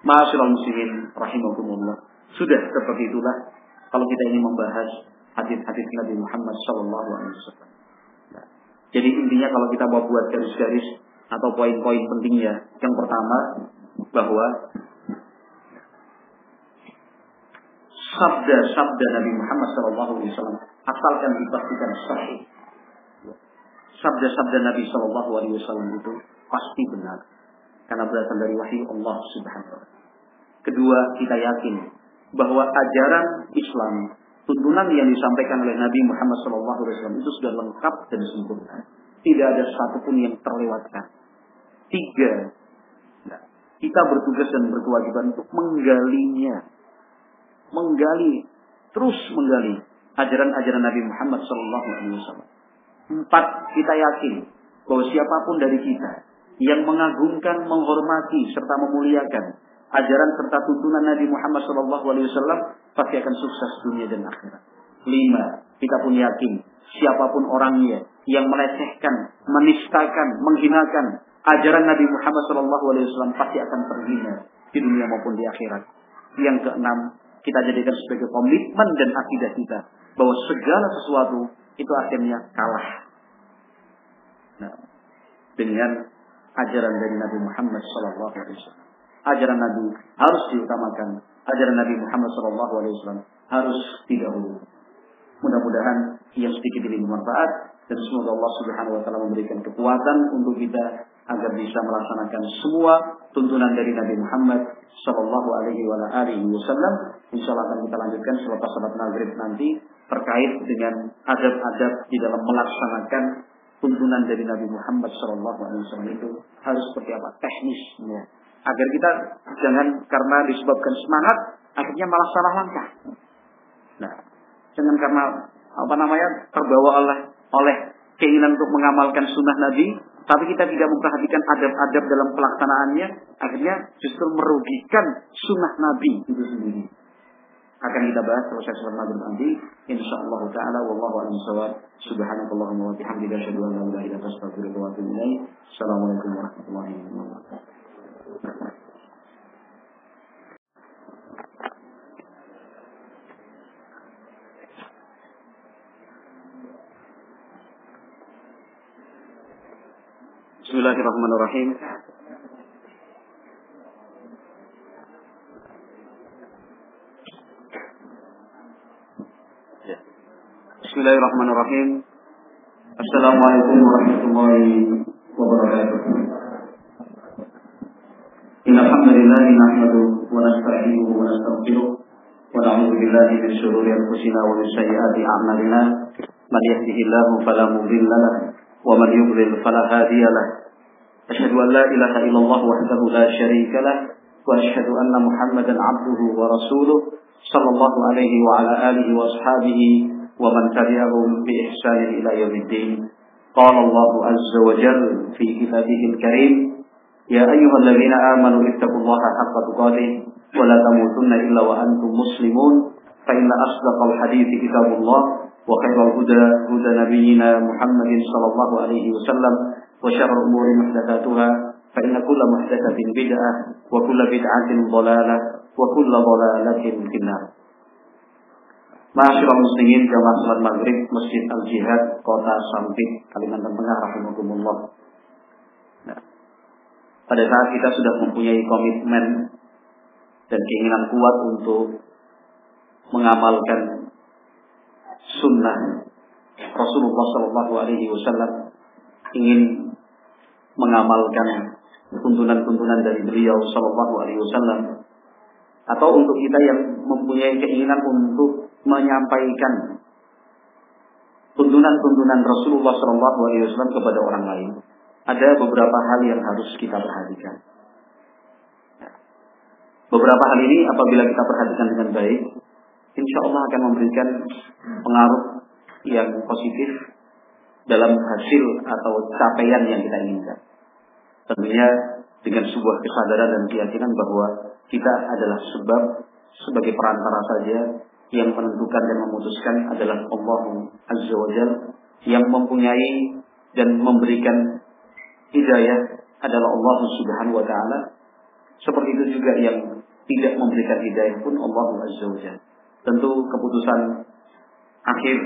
Speaker 1: Masyaallah muslimin rahimakumullah. Sudah seperti itulah kalau kita ini membahas hadis-hadis Nabi Muhammad Shallallahu Alaihi Wasallam. Nah, jadi intinya kalau kita mau buat garis-garis atau poin-poin pentingnya, yang pertama bahwa sabda-sabda Nabi Muhammad SAW asalkan dipastikan sahih. Sabda-sabda Nabi SAW itu pasti benar karena berasal dari wahyu Allah Subhanahu wa Kedua, kita yakin bahwa ajaran Islam, tuntunan yang disampaikan oleh Nabi Muhammad SAW itu sudah lengkap dan sempurna. Tidak ada satupun yang terlewatkan. Tiga, kita bertugas dan berkewajiban untuk menggalinya menggali, terus menggali ajaran-ajaran Nabi Muhammad SAW. Empat, kita yakin bahwa siapa pun dari kita yang mengagungkan, menghormati, serta memuliakan ajaran serta tuntunan Nabi Muhammad SAW pasti akan sukses dunia dan akhirat. Lima, kita pun yakin siapa pun orangnya yang melecehkan, menistakan, menghinakan ajaran Nabi Muhammad SAW pasti akan terhina di dunia maupun di akhirat. Yang keenam, kita jadikan sebagai komitmen dan akidah kita bahwa segala sesuatu itu akhirnya kalah. Nah, dengan ajaran dari Nabi Muhammad SAW. Ajaran Nabi harus diutamakan. Ajaran Nabi Muhammad SAW harus didahului. Mudah-mudahan yang sedikit ini bermanfaat dan semoga Allah Subhanahu wa taala memberikan kekuatan untuk kita agar bisa melaksanakan semua tuntunan dari Nabi Muhammad sallallahu alaihi wasallam. Insyaallah akan kita lanjutkan selepas salat maghrib nanti terkait dengan adab-adab di dalam melaksanakan tuntunan dari Nabi Muhammad sallallahu alaihi wasallam itu harus seperti apa teknisnya agar kita jangan karena disebabkan semangat akhirnya malah salah langkah. Nah, Jangan karena apa namanya terbawa oleh oleh keinginan untuk mengamalkan sunnah Nabi, tapi kita tidak memperhatikan adab-adab dalam pelaksanaannya, akhirnya justru merugikan sunnah Nabi itu sendiri. Akan kita bahas selesai sholat maghrib nanti, insyaallah taala wallahu a'lam bishawab. Subhanakallahumma wa bihamdika asyhadu an la ilaha illa anta astaghfiruka wa. Assalamualaikum warahmatullahi wabarakatuh. Bismillahirrahmanirrahim. Ya. Bismillahirrahmanirrahim. Assalamualaikum warahmatullahi wabarakatuh. Innal hamdalillah nahmaduhu wa nasta'inuhu wa nastaghfiruh wa na'udzu billahi min shururi anfusina wa min sayyiati a'malina. Man yahdihillahu fala mudilla lahu man yudlil fala hadiya lahu. أشهد أن لا إله إلا الله وحده لا شريك له وأشهد أن محمدا عبده ورسوله صلى الله عليه وعلى آله وأصحابه ومن تبعهم بإحسان إلى يوم الدين. قال الله عز وجل في كتابه الكريم يا أيها الذين آمنوا اتقوا الله حق تقاته ولا تموتن إلا وأنتم مسلمون. فإن أصدق الحديث كتاب الله. وخير الهدى هدى نبينا محمد صلى الله عليه وسلم وشر الأمور محدثاتها فإن كل محدثة بدعة وكل بدعة ضلالة وكل ضلالة في النار Masyarakat muslimin jamaah salat maghrib Masjid Al Jihad Kota Sampit Kalimantan Tengah Rahimahumullah nah, Pada saat kita sudah mempunyai komitmen Dan keinginan kuat untuk Mengamalkan Sunnah Rasulullah Shallallahu Alaihi Wasallam Ingin mengamalkan tuntunan-tuntunan dari beliau Shallallahu Alaihi Wasallam atau untuk kita yang mempunyai keinginan untuk menyampaikan tuntunan-tuntunan Rasulullah Shallallahu Alaihi Wasallam kepada orang lain ada beberapa hal yang harus kita perhatikan. Beberapa hal ini apabila kita perhatikan dengan baik, insya Allah akan memberikan pengaruh yang positif dalam hasil atau capaian yang kita inginkan. Tentunya dengan sebuah kesadaran dan keyakinan bahwa kita adalah sebab sebagai perantara saja yang menentukan dan memutuskan adalah Allah Azza wa Jal yang mempunyai dan memberikan hidayah adalah Allah Subhanahu wa taala. Seperti itu juga yang tidak memberikan hidayah pun Allah Azza wa Jal. Tentu keputusan akhir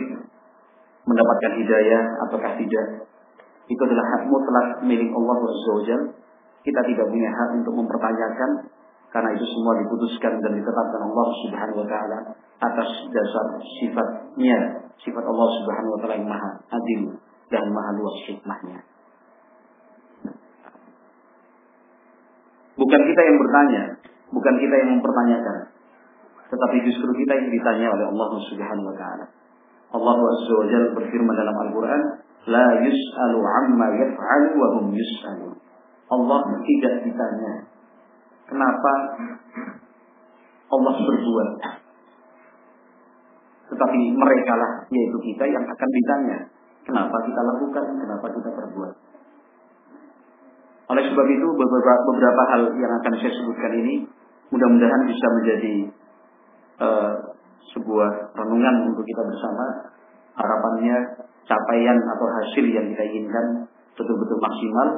Speaker 1: mendapatkan hidayah ataukah tidak itu adalah hak mutlak milik Allah Azza Kita tidak punya hak untuk mempertanyakan karena itu semua diputuskan dan ditetapkan Allah Subhanahu wa taala atas dasar sifatnya, sifat Allah Subhanahu wa taala yang maha adil dan maha luas hikmahnya. Bukan kita yang bertanya, bukan kita yang mempertanyakan, tetapi justru kita yang ditanya oleh Allah Subhanahu wa taala. Allah Azza wa berfirman dalam Al-Quran, La yus'alu amma yaf'alu wa hum yus'alu. Allah tidak ditanya. Kenapa Allah berbuat. Tetapi mereka lah, yaitu kita yang akan ditanya. Kenapa kita lakukan, kenapa kita berbuat. Oleh sebab itu beberapa, beberapa hal yang akan saya sebutkan ini mudah-mudahan bisa menjadi uh, sebuah renungan untuk kita bersama harapannya capaian atau hasil yang kita inginkan betul-betul maksimal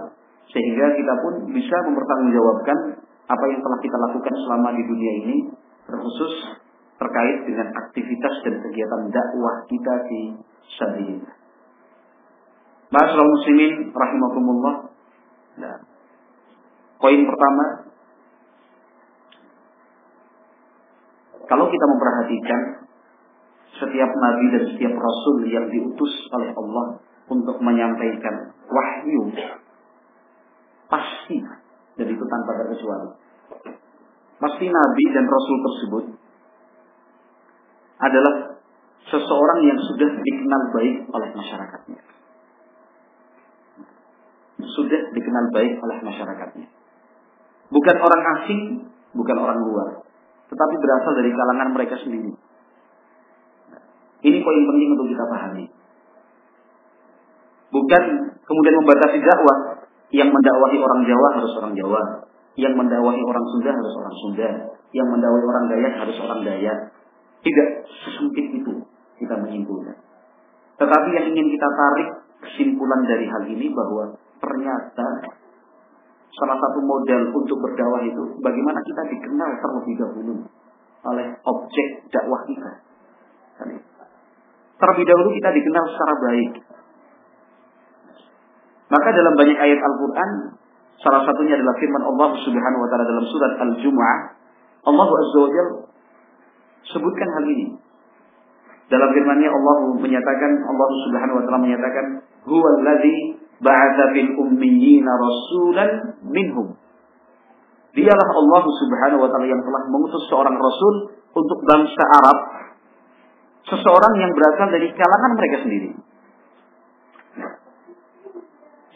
Speaker 1: sehingga kita pun bisa mempertanggungjawabkan apa yang telah kita lakukan selama di dunia ini terkhusus terkait dengan aktivitas dan kegiatan dakwah kita di sabilillah. Ma'asyiral muslimin rahimakumullah. Nah, poin pertama kalau kita memperhatikan setiap nabi dan setiap rasul yang diutus oleh Allah untuk menyampaikan wahyu pasti dan itu tanpa terkecuali pasti nabi dan rasul tersebut adalah seseorang yang sudah dikenal baik oleh masyarakatnya. Sudah dikenal baik oleh masyarakatnya. Bukan orang asing bukan orang luar tetapi berasal dari kalangan mereka sendiri ini poin penting untuk kita pahami bukan kemudian membatasi dakwah yang mendakwahi orang Jawa harus orang Jawa. Yang mendakwahi orang Sunda harus orang Sunda. Yang mendakwahi orang Dayak harus orang Dayak. Tidak sesempit itu kita menyimpulkan. Tetapi yang ingin kita tarik kesimpulan dari hal ini bahwa ternyata salah satu modal untuk berdakwah itu bagaimana kita dikenal terlebih dahulu oleh objek dakwah kita. Terlebih dahulu kita dikenal secara baik maka dalam banyak ayat Al-Quran, salah satunya adalah firman Allah Subhanahu Wa Taala dalam surat Al-Jumu'ah, Allah Azza wa sebutkan hal ini. Dalam firman-Nya Allah menyatakan, Allah Subhanahu Wa Taala menyatakan, Huwa alladhi ba'atha fil ummiyina rasulan minhum. Dialah Allah Subhanahu wa taala yang telah mengutus seorang rasul untuk bangsa Arab, seseorang yang berasal dari kalangan mereka sendiri.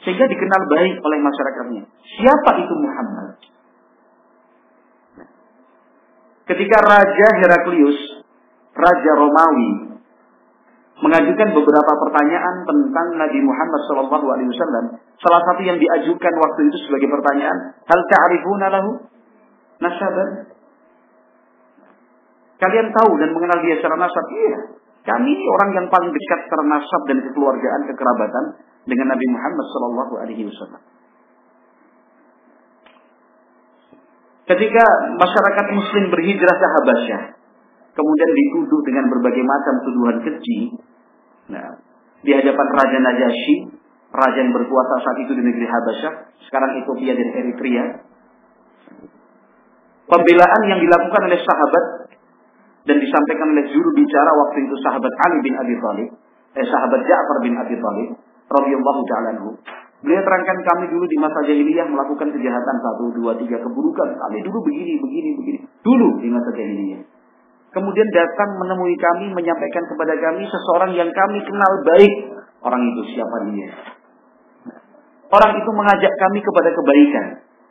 Speaker 1: Sehingga dikenal baik oleh masyarakatnya. Siapa itu Muhammad? Ketika Raja Heraklius, Raja Romawi, mengajukan beberapa pertanyaan tentang Nabi Muhammad SAW. Salah satu yang diajukan waktu itu sebagai pertanyaan, hal ta'rifuna lahu nasaban? Kalian tahu dan mengenal dia secara nasab? Iya. Kami orang yang paling dekat secara nasab dan kekeluargaan, kekerabatan dengan Nabi Muhammad Shallallahu Alaihi Wasallam. Ketika masyarakat Muslim berhijrah ke Habasyah, kemudian dituduh dengan berbagai macam tuduhan keji, nah, di hadapan Raja Najasyi, raja yang berkuasa saat itu di negeri Habasyah, sekarang Ethiopia dan Eritrea. Pembelaan yang dilakukan oleh sahabat dan disampaikan oleh juru bicara waktu itu sahabat Ali bin Abi Thalib, eh sahabat Ja'far bin Abi Thalib, radhiyallahu taala Beliau terangkan kami dulu di masa jahiliyah melakukan kejahatan satu, dua, tiga keburukan. Kami dulu begini, begini, begini. Dulu di masa jahiliyah. Kemudian datang menemui kami, menyampaikan kepada kami seseorang yang kami kenal baik. Orang itu siapa dia? Orang itu mengajak kami kepada kebaikan.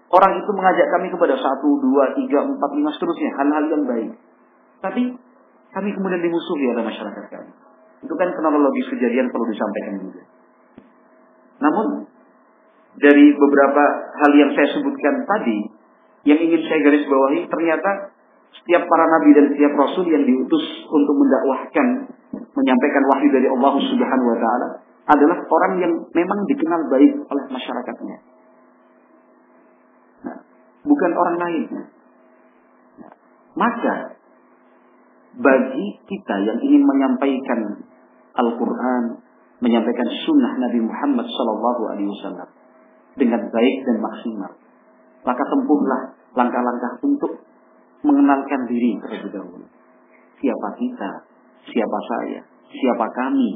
Speaker 1: Orang itu mengajak kami kepada satu, dua, tiga, empat, lima, seterusnya. Hal-hal yang baik. Tapi kami kemudian dimusuhi oleh masyarakat kami. Itu kan kronologis kejadian perlu disampaikan juga. Namun dari beberapa hal yang saya sebutkan tadi, yang ingin saya garis bawahi ternyata setiap para nabi dan setiap rasul yang diutus untuk mendakwahkan, menyampaikan wahyu dari Allah Subhanahu wa taala adalah orang yang memang dikenal baik oleh masyarakatnya. Nah, bukan orang lain. Nah, maka bagi kita yang ingin menyampaikan Al-Quran, menyampaikan sunnah Nabi Muhammad Sallallahu Alaihi Wasallam dengan baik dan maksimal. Maka tempuhlah langkah-langkah untuk mengenalkan diri terlebih dahulu. Siapa kita, siapa saya, siapa kami.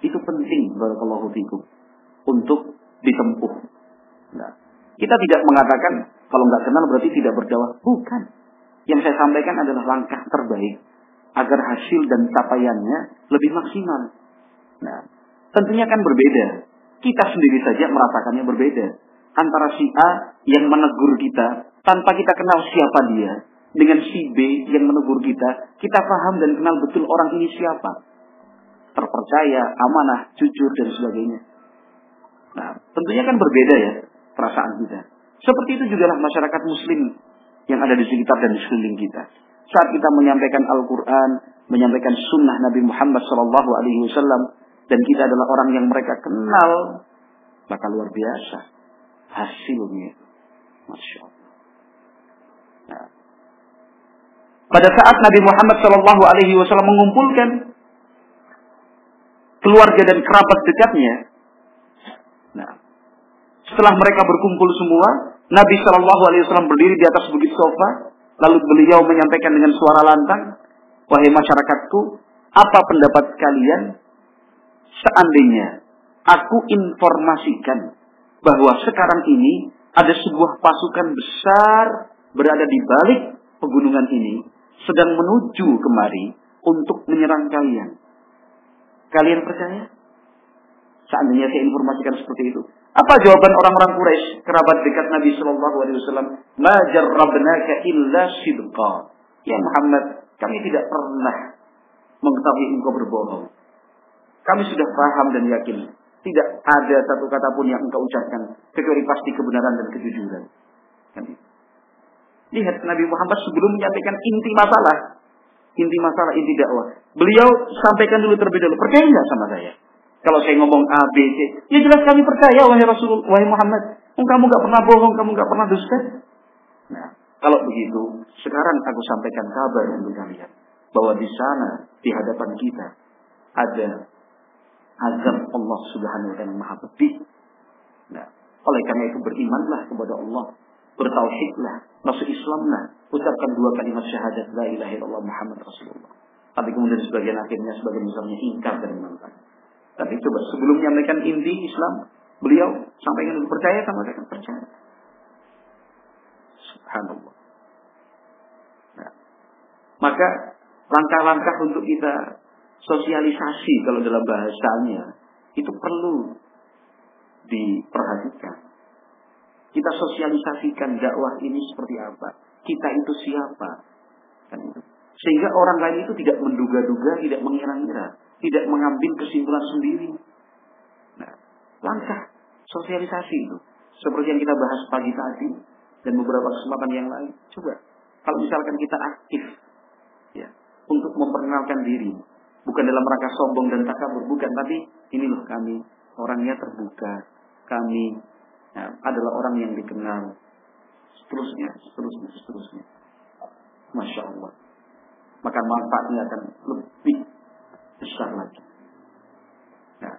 Speaker 1: Itu penting barakallahu fikum untuk ditempuh. Nah, kita tidak mengatakan kalau nggak kenal berarti tidak berdakwah. Bukan. Yang saya sampaikan adalah langkah terbaik agar hasil dan capaiannya lebih maksimal. Nah, tentunya kan berbeda. Kita sendiri saja merasakannya berbeda. Antara si A yang menegur kita tanpa kita kenal siapa dia, dengan si B yang menegur kita, kita paham dan kenal betul orang ini siapa. Terpercaya, amanah, jujur, dan sebagainya. Nah, tentunya kan berbeda ya perasaan kita. Seperti itu juga lah masyarakat muslim yang ada di sekitar dan di sekeliling kita. saat kita menyampaikan Al-Quran, menyampaikan sunnah Nabi Muhammad Wasallam, dan kita adalah orang yang mereka kenal, maka luar biasa hasilnya. Masya Allah. Nah. Pada saat Nabi Muhammad Shallallahu Alaihi Wasallam mengumpulkan keluarga dan kerabat dekatnya, nah, setelah mereka berkumpul semua, Nabi Shallallahu Alaihi Wasallam berdiri di atas bukit sofa, lalu beliau menyampaikan dengan suara lantang, wahai masyarakatku, apa pendapat kalian seandainya aku informasikan bahwa sekarang ini ada sebuah pasukan besar berada di balik pegunungan ini sedang menuju kemari untuk menyerang kalian. Kalian percaya? Seandainya saya informasikan seperti itu. Apa jawaban orang-orang Quraisy, kerabat dekat Nabi Shallallahu Alaihi Wasallam? Majarrabnaka illa sidqa. Ya Muhammad, kami tidak pernah mengetahui engkau berbohong. Kami sudah paham dan yakin. Tidak ada satu kata pun yang engkau ucapkan. Kecuali pasti kebenaran dan kejujuran. Lihat Nabi Muhammad sebelum menyampaikan inti masalah. Inti masalah, inti dakwah. Beliau sampaikan dulu terlebih dahulu. Percaya nggak sama saya? Kalau saya ngomong A, B, C. Ya jelas kami percaya, wahai Rasul, wahai Muhammad. Oh, kamu nggak pernah bohong, kamu nggak pernah dusta. Nah, kalau begitu, sekarang aku sampaikan kabar untuk kalian. Bahwa di sana, di hadapan kita, ada azab Allah subhanahu wa ta'ala maha pedih. Nah, oleh karena itu berimanlah kepada Allah. Bertauhidlah. Masuk Islamlah. Ucapkan dua kalimat syahadat. La ilaha illallah Muhammad Rasulullah. Tapi kemudian sebagian akhirnya, sebagian misalnya ingkar dan menentang. Tapi coba sebelum menyampaikan inti Islam, beliau sampaikan percaya sama mereka percaya. Subhanallah. Nah, maka langkah-langkah untuk kita sosialisasi kalau dalam bahasanya itu perlu diperhatikan. Kita sosialisasikan dakwah ini seperti apa. Kita itu siapa. Kan itu. Sehingga orang lain itu tidak menduga-duga, tidak mengira-ngira, tidak mengambil kesimpulan sendiri. Nah, langkah sosialisasi itu. Seperti yang kita bahas pagi tadi dan beberapa kesempatan yang lain. Coba, kalau misalkan kita aktif ya, untuk memperkenalkan diri, bukan dalam rangka sombong dan takabur, bukan, tapi ini loh kami orangnya terbuka, kami ya, adalah orang yang dikenal, seterusnya, seterusnya, seterusnya. Masya Allah. Maka manfaatnya akan lebih besar lagi. Nah,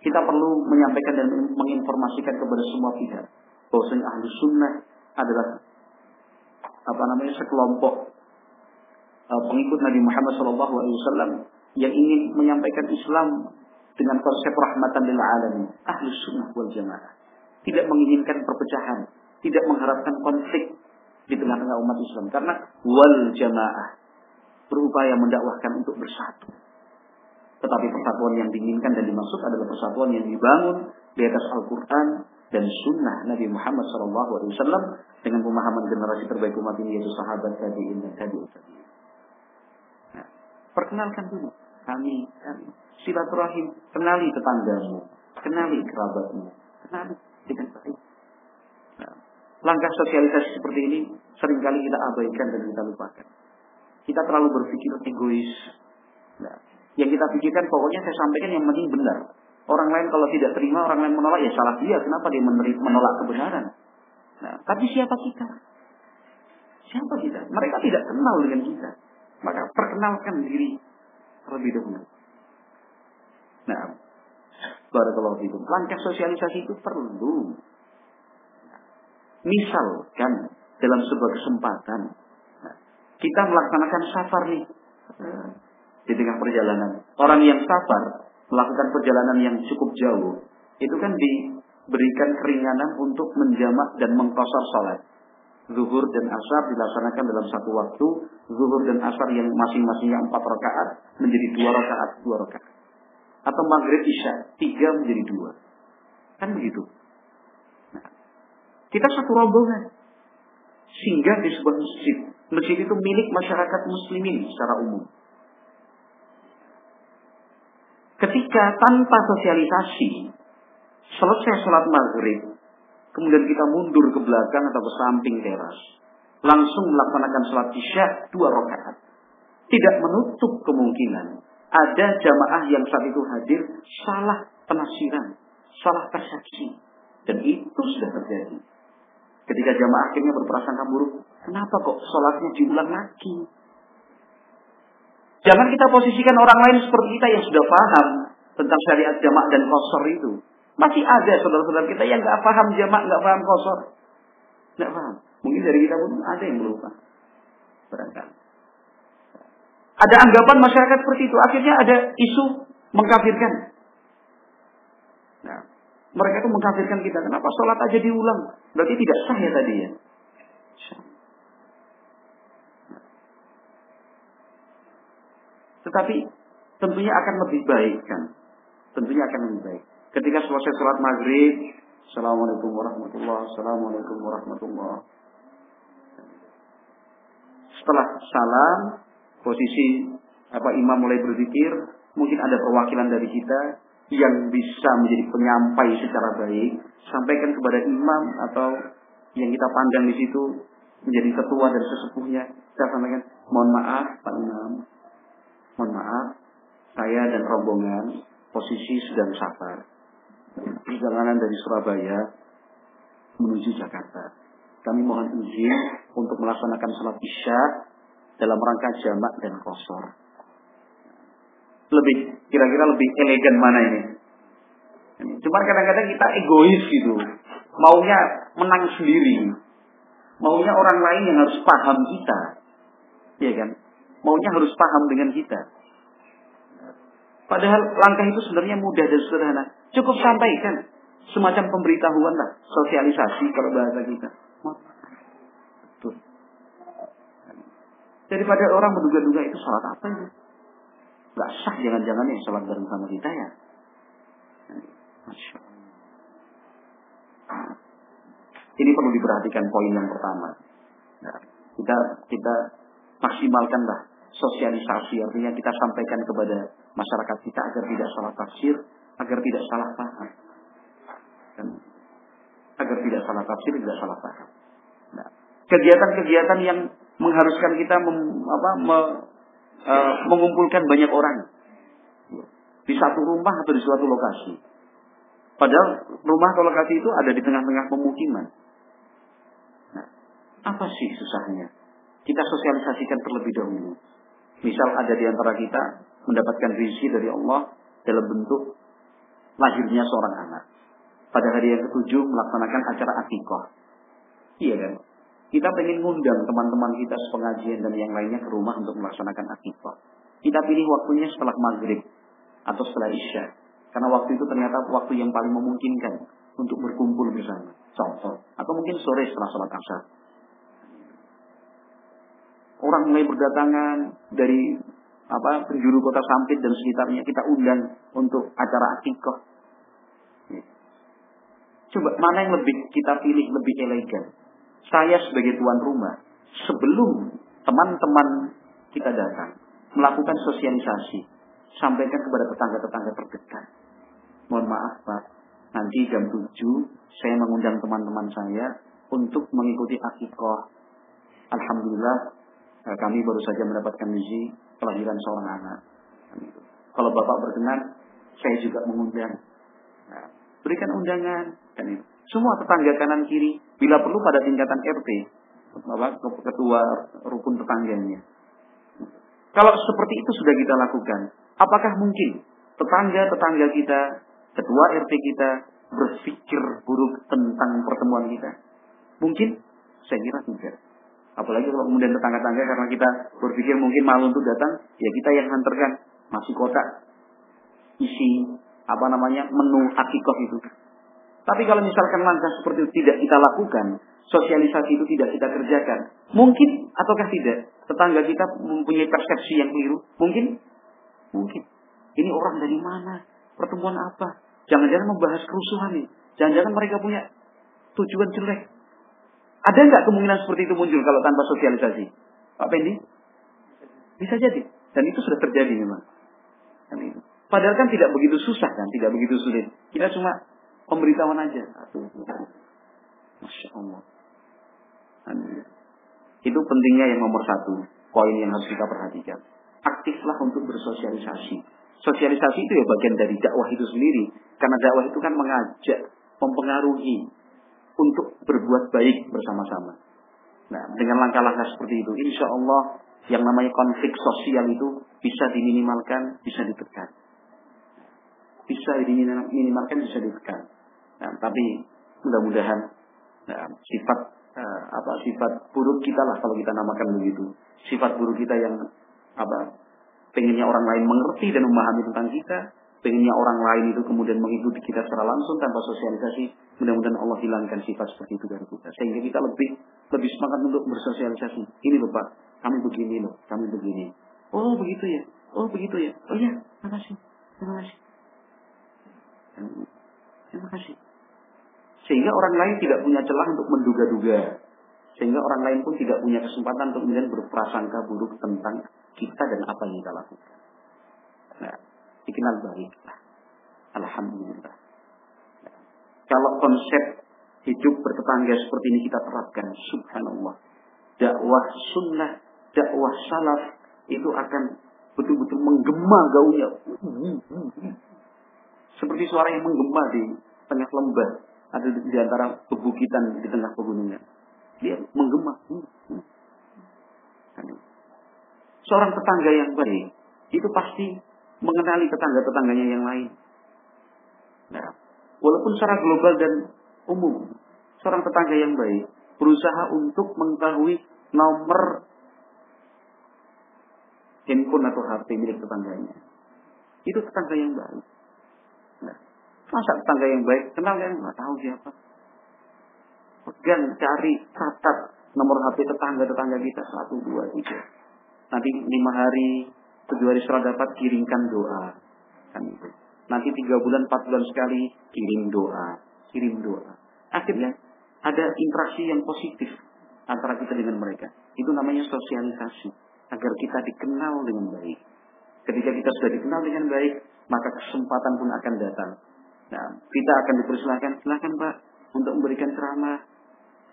Speaker 1: kita perlu menyampaikan dan menginformasikan kepada semua pihak bahwasanya ahli sunnah adalah apa namanya sekelompok uh, pengikut Nabi Muhammad SAW yang ingin menyampaikan Islam dengan konsep rahmatan lil alamin, ahli sunnah wal jamaah. Tidak menginginkan perpecahan, tidak mengharapkan konflik di tengah-tengah umat Islam karena wal jamaah berupaya mendakwahkan untuk bersatu. Tetapi persatuan yang diinginkan dan dimaksud adalah persatuan yang dibangun di atas Al-Quran dan Sunnah Nabi Muhammad SAW dengan pemahaman generasi terbaik umat ini yaitu sahabat tabiin dan tabiut tabiin. Nah, perkenalkan dulu kami, kami silaturahim, kenali tetanggamu, kenali kerabatmu, kenali dengan baik. Nah, langkah sosialisasi seperti ini sering kali kita abaikan dan kita lupakan. Kita terlalu berpikir egois. Nah, yang kita pikirkan pokoknya saya sampaikan yang penting benar. Orang lain kalau tidak terima, orang lain menolak, ya salah dia. Kenapa dia menolak kebenaran? Nah, tapi siapa kita? Siapa kita? Mereka tidak kenal dengan kita. Maka perkenalkan diri terlebih dahulu. Nah, barakallahu fikum. Langkah sosialisasi itu perlu. Misalkan dalam sebuah kesempatan nah, kita melaksanakan safar nih di tengah perjalanan. Orang yang sabar melakukan perjalanan yang cukup jauh, itu kan diberikan keringanan untuk menjamak dan mengkosor sholat. Zuhur dan asar dilaksanakan dalam satu waktu. Zuhur dan asar yang masing-masingnya empat rakaat menjadi dua rakaat, dua rakaat. Atau maghrib isya, tiga menjadi dua. Kan begitu. Nah, kita satu rombongan. Sehingga di sebuah masjid. Masjid itu milik masyarakat muslimin secara umum. Ketika tanpa sosialisasi, selesai sholat maghrib, kemudian kita mundur ke belakang atau ke samping teras. langsung melaksanakan sholat isya dua rakaat. Tidak menutup kemungkinan ada jamaah yang saat itu hadir salah penafsiran, salah persepsi. Dan itu sudah terjadi. Ketika jamaah akhirnya berprasangka buruk, kenapa kok sholatnya diulang lagi? Jangan kita posisikan orang lain seperti kita yang sudah paham tentang syariat jamaah dan kosor itu. Masih ada saudara-saudara kita yang nggak paham jamaah, nggak paham kosor. Nggak paham. Mungkin dari kita pun ada yang berupa. Barangkali. Ada anggapan masyarakat seperti itu. Akhirnya ada isu mengkafirkan. Nah, mereka itu mengkafirkan kita. Kenapa sholat aja diulang? Berarti tidak sah ya tadi ya. Tetapi tentunya akan lebih baik kan. Tentunya akan lebih baik. Ketika selesai sholat maghrib, Assalamualaikum warahmatullahi Assalamualaikum warahmatullahi Setelah salam, posisi apa imam mulai berzikir, mungkin ada perwakilan dari kita yang bisa menjadi penyampai secara baik, sampaikan kepada imam atau yang kita pandang di situ menjadi ketua dari sesepuhnya, kita sampaikan, mohon maaf Pak Imam, mohon maaf, saya dan rombongan posisi sedang safar. Perjalanan dari Surabaya menuju Jakarta. Kami mohon izin untuk melaksanakan sholat isya dalam rangka jamak dan kosor. Lebih kira-kira lebih elegan mana ini? Cuma kadang-kadang kita egois gitu. Maunya menang sendiri. Maunya orang lain yang harus paham kita. Iya kan? Maunya harus paham dengan kita. Padahal langkah itu sebenarnya mudah dan sederhana. Cukup sampaikan semacam pemberitahuan lah, sosialisasi kalau bahasa kita. Daripada orang menduga-duga itu salat apa itu? Gak sah jangan-jangan yang salat bareng sama kita ya. Masya Ini perlu diperhatikan poin yang pertama. Nah, kita kita maksimalkanlah sosialisasi artinya kita sampaikan kepada masyarakat kita agar tidak salah tafsir, agar tidak salah paham. Dan agar tidak salah tafsir, tidak salah paham. Nah, kegiatan-kegiatan yang mengharuskan kita mem, apa, me, uh, mengumpulkan banyak orang di satu rumah atau di suatu lokasi. Padahal rumah atau lokasi itu ada di tengah-tengah pemukiman. Nah, apa sih susahnya? Kita sosialisasikan terlebih dahulu. Misal ada di antara kita mendapatkan rizki dari Allah dalam bentuk lahirnya seorang anak. Pada hari yang ketujuh melaksanakan acara akikoh. Iya kan? Kita ingin ngundang teman-teman kita sepengajian dan yang lainnya ke rumah untuk melaksanakan akikah. Kita pilih waktunya setelah maghrib atau setelah isya. Karena waktu itu ternyata waktu yang paling memungkinkan untuk berkumpul bersama. Contoh. Atau mungkin sore setelah sholat asar. Orang mulai berdatangan dari apa penjuru kota Sampit dan sekitarnya kita undang untuk acara akikah. Coba mana yang lebih kita pilih lebih elegan? saya sebagai tuan rumah, sebelum teman-teman kita datang, melakukan sosialisasi, sampaikan kepada tetangga-tetangga terdekat. Mohon maaf Pak, nanti jam 7 saya mengundang teman-teman saya untuk mengikuti akikoh. Alhamdulillah eh, kami baru saja mendapatkan misi kelahiran seorang anak. Kalau Bapak berkenan, saya juga mengundang. Nah, berikan undangan. Dan itu. Semua tetangga kanan kiri, bila perlu pada tingkatan RT, ketua rukun tetangganya. Kalau seperti itu sudah kita lakukan, apakah mungkin tetangga-tetangga kita, ketua RT kita berpikir buruk tentang pertemuan kita? Mungkin? Saya kira tidak. Apalagi kalau kemudian tetangga-tetangga karena kita berpikir mungkin malu untuk datang, ya kita yang hantarkan masih kotak isi apa namanya menu akikoh itu tapi kalau misalkan langkah seperti itu tidak kita lakukan, sosialisasi itu tidak kita kerjakan, mungkin ataukah tidak tetangga kita mempunyai persepsi yang keliru? Mungkin, mungkin. Ini orang dari mana? Pertemuan apa? Jangan-jangan membahas kerusuhan nih. Jangan-jangan mereka punya tujuan jelek. Ada nggak kemungkinan seperti itu muncul kalau tanpa sosialisasi? Pak Pendi? Bisa jadi. Dan itu sudah terjadi memang. Padahal kan tidak begitu susah kan, tidak begitu sulit. Kita cuma Pemberitahuan aja. Masya Allah. itu pentingnya yang nomor satu, poin yang harus kita perhatikan. Aktiflah untuk bersosialisasi. Sosialisasi itu ya bagian dari dakwah itu sendiri. Karena dakwah itu kan mengajak, mempengaruhi untuk berbuat baik bersama-sama. Nah, dengan langkah-langkah seperti itu, insya Allah yang namanya konflik sosial itu bisa diminimalkan, bisa ditekan. Bisa diminimalkan, bisa ditekan. Nah, tapi mudah-mudahan nah, sifat uh, apa sifat buruk kita lah kalau kita namakan begitu. Sifat buruk kita yang apa pengennya orang lain mengerti dan memahami tentang kita, pengennya orang lain itu kemudian mengikuti kita secara langsung tanpa sosialisasi, mudah-mudahan Allah hilangkan sifat seperti itu dari kita. Sehingga kita lebih lebih semangat untuk bersosialisasi. Ini loh Pak, kami begini loh, kami begini. Oh begitu ya, oh begitu ya. Oh ya, terima kasih, terima kasih. Terima kasih. Sehingga orang lain tidak punya celah untuk menduga-duga. Sehingga orang lain pun tidak punya kesempatan untuk kemudian berprasangka buruk tentang kita dan apa yang kita lakukan. Nah, dikenal baiklah. Alhamdulillah. Kalau konsep hidup bertetangga seperti ini kita terapkan, subhanallah. Dakwah sunnah, dakwah salaf itu akan betul-betul menggema gaulnya. Seperti suara yang menggema di tengah lembah. Ada di antara pebukitan di tengah pegunungan. Dia menggema. Seorang tetangga yang baik itu pasti mengenali tetangga-tetangganya yang lain. Nah, walaupun secara global dan umum, seorang tetangga yang baik berusaha untuk mengetahui nomor handphone atau HP milik tetangganya. Itu tetangga yang baik. Nah, masa tetangga yang baik kenal yang nggak tahu siapa. Pegang, cari, catat nomor HP tetangga-tetangga kita satu, dua, tiga. Nanti lima hari, tujuh hari setelah dapat kirimkan doa. Kan itu. Nanti tiga bulan, empat bulan sekali kirim doa, kirim doa. Akhirnya ada interaksi yang positif antara kita dengan mereka. Itu namanya sosialisasi agar kita dikenal dengan baik. Ketika kita sudah dikenal dengan baik, maka kesempatan pun akan datang. Nah, kita akan dipersilakan, silakan Pak, untuk memberikan ceramah.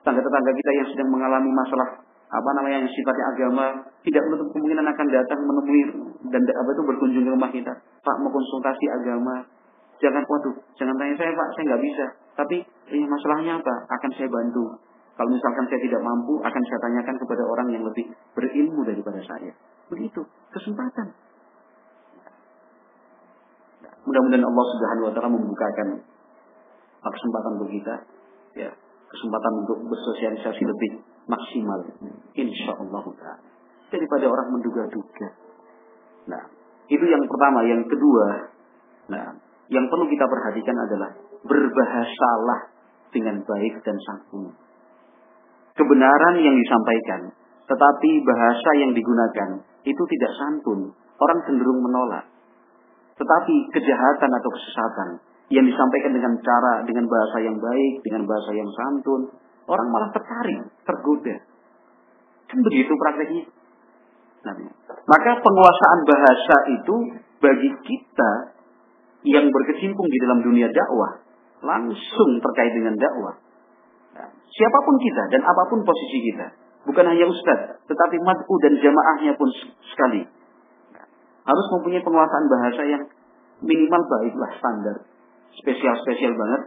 Speaker 1: Tetangga-tetangga kita yang sedang mengalami masalah apa namanya yang sifatnya agama tidak menutup kemungkinan akan datang menemui dan apa itu berkunjung ke rumah kita. Pak mau konsultasi agama, jangan waduh, jangan tanya saya Pak, saya nggak bisa. Tapi eh, masalahnya apa? Akan saya bantu. Kalau misalkan saya tidak mampu, akan saya tanyakan kepada orang yang lebih berilmu daripada saya. Begitu, kesempatan. Mudah-mudahan Allah Subhanahu wa taala membukakan kesempatan untuk kita ya, kesempatan untuk bersosialisasi lebih maksimal insya Allah daripada orang menduga-duga. Nah, itu yang pertama, yang kedua, nah, yang perlu kita perhatikan adalah berbahasalah dengan baik dan santun. Kebenaran yang disampaikan, tetapi bahasa yang digunakan itu tidak santun. Orang cenderung menolak. Tetapi kejahatan atau kesesatan yang disampaikan dengan cara, dengan bahasa yang baik, dengan bahasa yang santun, orang malah tertarik, tergoda. Kan begitu prakteknya. Nah, maka penguasaan bahasa itu bagi kita yang berkecimpung di dalam dunia dakwah langsung terkait dengan dakwah. Nah, siapa pun kita dan apa pun posisi kita, bukan hanya ustadz, tetapi mad'u dan jamaahnya pun sekali harus mempunyai penguasaan bahasa yang minimal baiklah standar. Spesial-spesial banget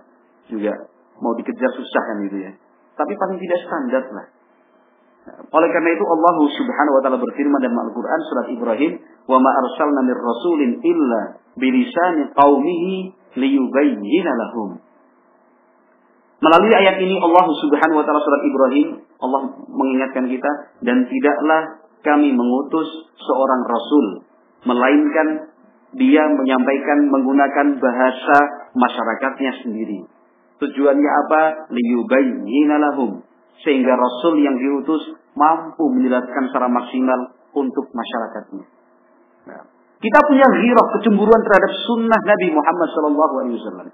Speaker 1: juga mau dikejar susah kan gitu ya. Tapi paling tidak standar lah. Oleh karena itu Allah Subhanahu wa taala berfirman dalam Al-Qur'an surat Ibrahim, "Wa ma arsalna mir rasulin illa bilisani qaumihi liyubayyana lahum." Melalui ayat ini Allah Subhanahu wa taala surat Ibrahim, Allah mengingatkan kita dan tidaklah kami mengutus seorang rasul melainkan dia menyampaikan menggunakan bahasa masyarakatnya sendiri. Tujuannya apa? Liyubayyina lahum. Sehingga Rasul yang diutus mampu menjelaskan secara maksimal untuk masyarakatnya. Nah, kita punya ghirah kecemburuan terhadap sunnah Nabi Muhammad SAW.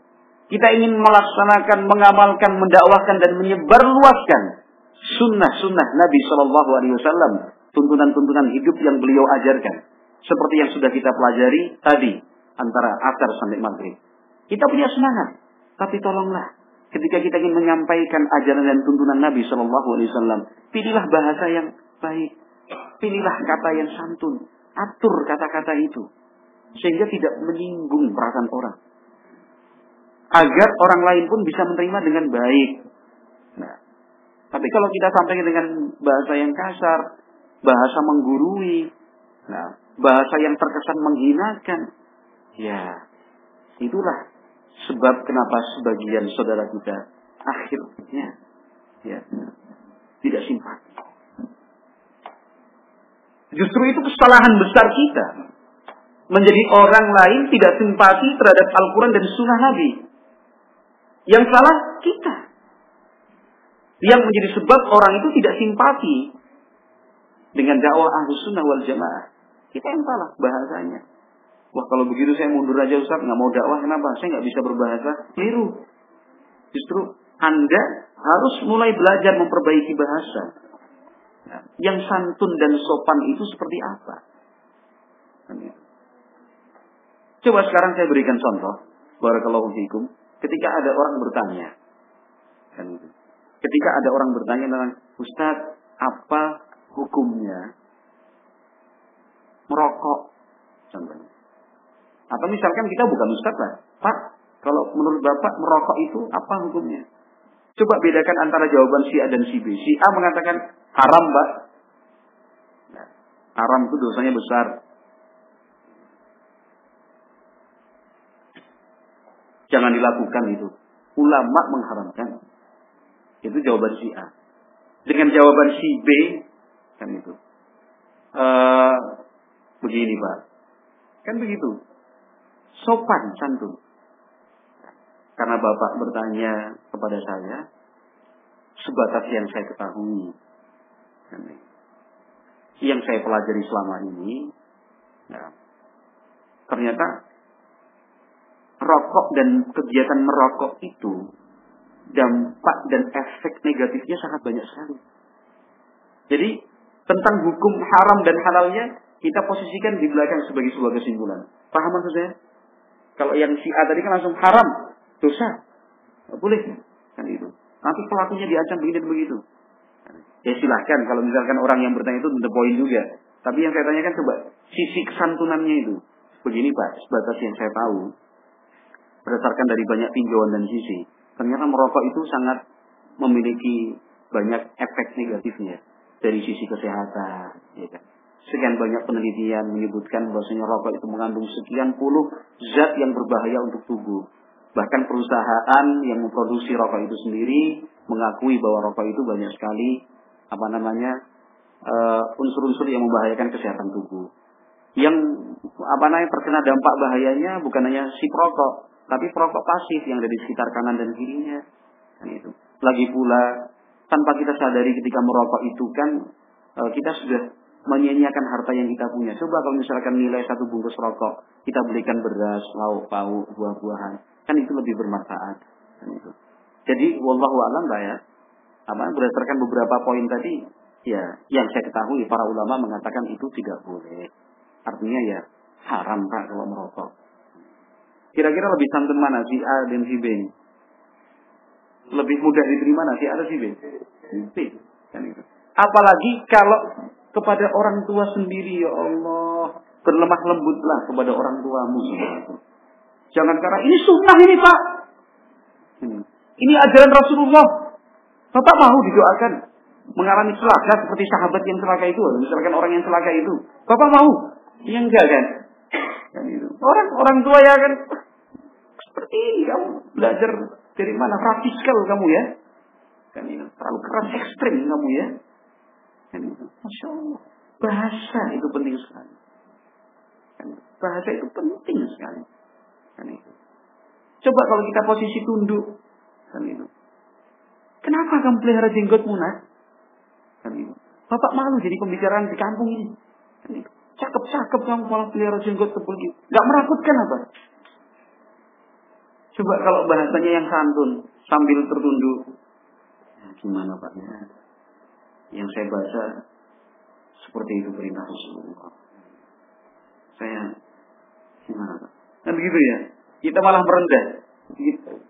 Speaker 1: Kita ingin melaksanakan, mengamalkan, mendakwahkan dan menyebarluaskan sunnah-sunnah Nabi SAW. Tuntunan-tuntunan hidup yang beliau ajarkan. Seperti yang sudah kita pelajari tadi antara asar sampai maghrib. Kita punya semangat, tapi tolonglah ketika kita ingin menyampaikan ajaran dan tuntunan Nabi Shallallahu Alaihi Wasallam, pilihlah bahasa yang baik. Pilihlah kata yang santun. Atur kata-kata itu. Sehingga tidak menyinggung perasaan orang. Agar orang lain pun bisa menerima dengan baik. Nah, tapi kalau kita sampaikan dengan bahasa yang kasar, bahasa menggurui, nah, bahasa yang terkesan menghinakan, ya itulah sebab kenapa sebagian saudara kita akhirnya ya tidak simpati. Justru itu kesalahan besar kita. Menjadi orang lain tidak simpati terhadap Al-Quran dan Sunnah Nabi. Yang salah kita. Yang menjadi sebab orang itu tidak simpati dengan dakwah ahlu sunnah wal jamaah. Kita yang salah bahasanya. Wah kalau begitu saya mundur aja Ustaz, nggak mau dakwah, kenapa? Saya nggak bisa berbahasa. Keliru. Justru Anda harus mulai belajar memperbaiki bahasa. Nah, yang santun dan sopan itu seperti apa? Coba sekarang saya berikan contoh. Barakallahu fikum. Ketika ada orang bertanya. Ketika ada orang bertanya tentang Ustadz, apa hukumnya merokok? Contohnya. Atau misalkan kita bukan Ustadz lah. Pak, kalau menurut Bapak merokok itu apa hukumnya? Coba bedakan antara jawaban si A dan si B. Si A mengatakan haram, Mbak. Nah, haram itu dosanya besar. Jangan dilakukan itu. Ulama mengharamkan. Itu jawaban si A. Dengan jawaban si B, kan itu. Uh, begini Pak. Kan begitu. Sopan, santun. Karena Bapak bertanya kepada saya, sebatas yang saya ketahui. Yang saya pelajari selama ini, ya, ternyata rokok dan kegiatan merokok itu dampak dan efek negatifnya sangat banyak sekali. Jadi tentang hukum haram dan halalnya kita posisikan di belakang sebagai sebuah kesimpulan. Paham maksud saya? Kalau yang si A tadi kan langsung haram, dosa. boleh. Kan itu. Nanti pelakunya diancam begini dan begitu. Ya silahkan kalau misalkan orang yang bertanya itu the point juga. Tapi yang saya tanyakan coba sisi kesantunannya itu. Begini Pak, sebatas yang saya tahu, berdasarkan dari banyak tinjauan dan sisi, ternyata merokok itu sangat memiliki banyak efek negatifnya dari sisi kesehatan, ya kan. Sekian banyak penelitian menyebutkan bahwasanya rokok itu mengandung sekian puluh zat yang berbahaya untuk tubuh. Bahkan perusahaan yang memproduksi rokok itu sendiri mengakui bahwa rokok itu banyak sekali apa namanya eh, unsur-unsur uh, yang membahayakan kesehatan tubuh. Yang apa namanya terkena dampak bahayanya bukan hanya si perokok, tapi perokok pasif yang ada di sekitar kanan dan kirinya. Kan itu. Lagi pula tanpa kita sadari ketika merokok itu kan e, kita sudah menyia-nyiakan harta yang kita punya. Coba kalau misalkan nilai satu bungkus rokok kita belikan beras, lauk pauk, buah-buahan, kan itu lebih bermanfaat. Kan. Jadi wallahu alam lah ya. Apa berdasarkan beberapa poin tadi, ya yang saya ketahui para ulama mengatakan itu tidak boleh. Artinya ya haram pak kalau merokok. Kira-kira lebih santun mana si A dan si B? Lebih mudah diterima mana si A atau si B? B. Kan itu. Apalagi kalau kepada orang tua sendiri ya Allah berlemah lembutlah kepada orang tuamu Jangan karena ini sunnah ini pak. Ini ajaran Rasulullah. Bapak mau didoakan mengalami celaka seperti sahabat yang celaka itu, misalkan orang yang celaka itu. Bapak mau? Yang enggak kan? Kan itu. Orang orang tua ya kan seperti ini kamu belajar dari mana radikal kamu ya. Kan ini terlalu keras ekstrim kamu ya. Kan itu. Masya Allah. Bahasa itu penting sekali. Kan bahasa itu penting sekali. Kan. Coba kalau kita posisi tunduk. Kan itu. Kenapa kamu pelihara jenggotmu nak? Kan itu. Bapak malu jadi pembicaraan di kampung ini. Kan. Cakep-cakep kamu malah pelihara jenggot tebal gitu. Gak menakutkan apa? Coba kalau bahasanya yang santun sambil tertunduk. Ya, gimana Pak? Ya. Yang saya baca seperti itu perintah Rasulullah. Saya gimana Pak? Kan begitu ya. Kita malah merendah.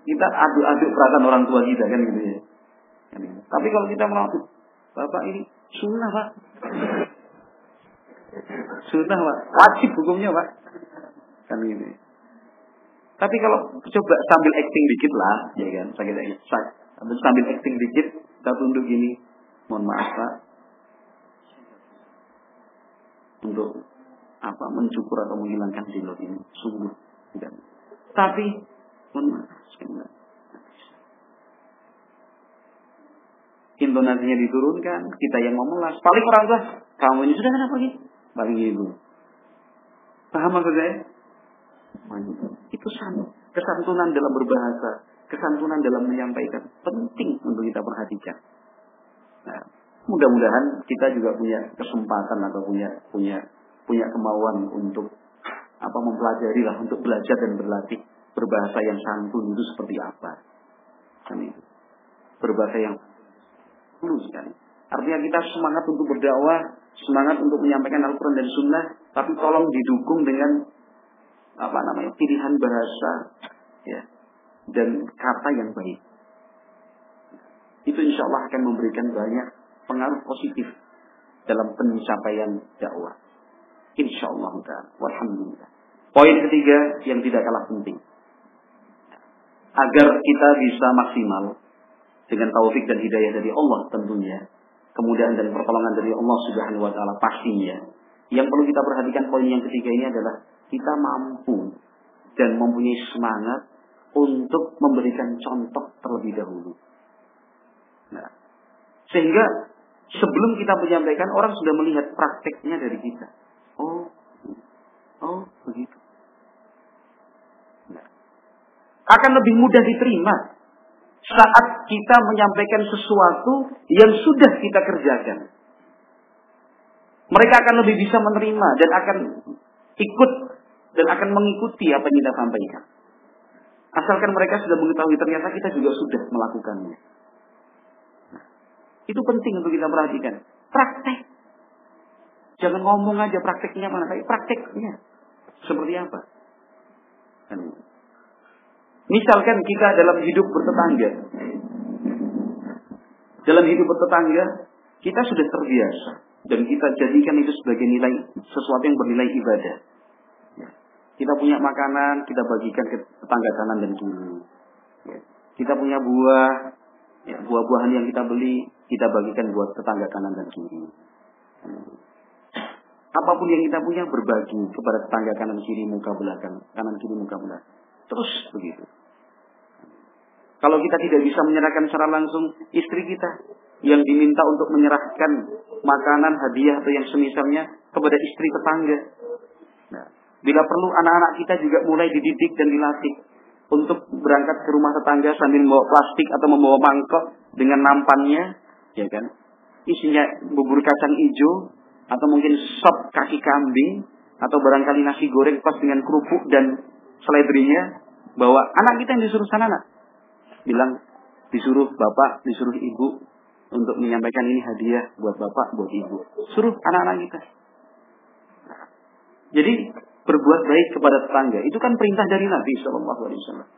Speaker 1: Kita aduk-aduk perasaan orang tua kita kan gitu ya. Kan gitu. Tapi kalau kita melakukan Bapak ini sunnah Pak. Sunnah pak, wajib hukumnya pak. Kan ini. Tapi kalau coba sambil acting dikit lah, ya kan. Sambil acting dikit, kita tunduk gini, mohon maaf pak, untuk apa mencukur atau menghilangkan dilot ini sungguh tidak. Tapi maaf, intonasinya diturunkan, kita yang memelas. Paling orang tua, kamu ini sudah kenapa lagi? Paling ibu. Paham maksud saya? Itu san, kesantunan dalam berbahasa, kesantunan dalam menyampaikan penting untuk kita perhatikan. Nah, mudah-mudahan kita juga punya kesempatan atau punya punya punya kemauan untuk apa mempelajari lah untuk belajar dan berlatih berbahasa yang santun itu seperti apa. Kan Berbahasa yang perlu sekali. Artinya kita semangat untuk berdakwah, semangat untuk menyampaikan Al-Quran dan Sunnah, tapi tolong didukung dengan apa namanya pilihan bahasa, ya, dan kata yang baik. Itu insya Allah akan memberikan banyak pengaruh positif dalam pencapaian dakwah. Insya Allah. Alhamdulillah. Poin ketiga yang tidak kalah penting. Agar kita bisa maksimal dengan taufik dan hidayah dari Allah tentunya, kemudahan dan pertolongan dari Allah Subhanahu wa taala pastinya. Yang perlu kita perhatikan poin yang ketiga ini adalah kita mampu dan mempunyai semangat untuk memberikan contoh terlebih dahulu. Nah, sehingga sebelum kita menyampaikan orang sudah melihat prakteknya dari kita. Oh, oh begitu. Nah, akan lebih mudah diterima saat kita menyampaikan sesuatu yang sudah kita kerjakan. Mereka akan lebih bisa menerima dan akan ikut dan akan mengikuti apa yang kita sampaikan. Asalkan mereka sudah mengetahui ternyata kita juga sudah melakukannya. Itu penting untuk kita perhatikan. Praktek. Jangan ngomong aja prakteknya mana, tapi prakteknya seperti apa. Misalkan kita dalam hidup bertetangga. Dalam hidup bertetangga, kita sudah terbiasa. Dan kita jadikan itu sebagai nilai, sesuatu yang bernilai ibadah. Ya. Kita punya makanan, kita bagikan ke tetangga kanan dan kiri. Ya. Kita punya buah, ya, buah-buahan yang kita beli, kita bagikan buat tetangga kanan dan kiri. Apa pun yang kita punya berbagi kepada tetangga kanan kiri muka belakang, kanan kiri muka belakang. Terus begitu. Kalau kita tidak bisa menyerahkan secara langsung istri kita yang diminta untuk menyerahkan makanan, hadiah atau yang semisalnya kepada istri tetangga. Nah, bila perlu anak-anak kita juga mulai dididik dan dilatih untuk berangkat ke rumah tetangga sambil membawa plastik atau membawa mangkok dengan nampannya, ya kan? Isinya bubur kacang hijau atau mungkin sop kaki kambing atau barangkali nasi goreng pas dengan kerupuk dan seledrinya bahwa anak kita yang disuruh sana nak bilang disuruh bapak, disuruh ibu untuk menyampaikan ini hadiah buat bapak, buat ibu. Suruh anak-anak kita. jadi berbuat baik kepada tetangga itu kan perintah dari Nabi Shallallahu Alaihi Wasallam.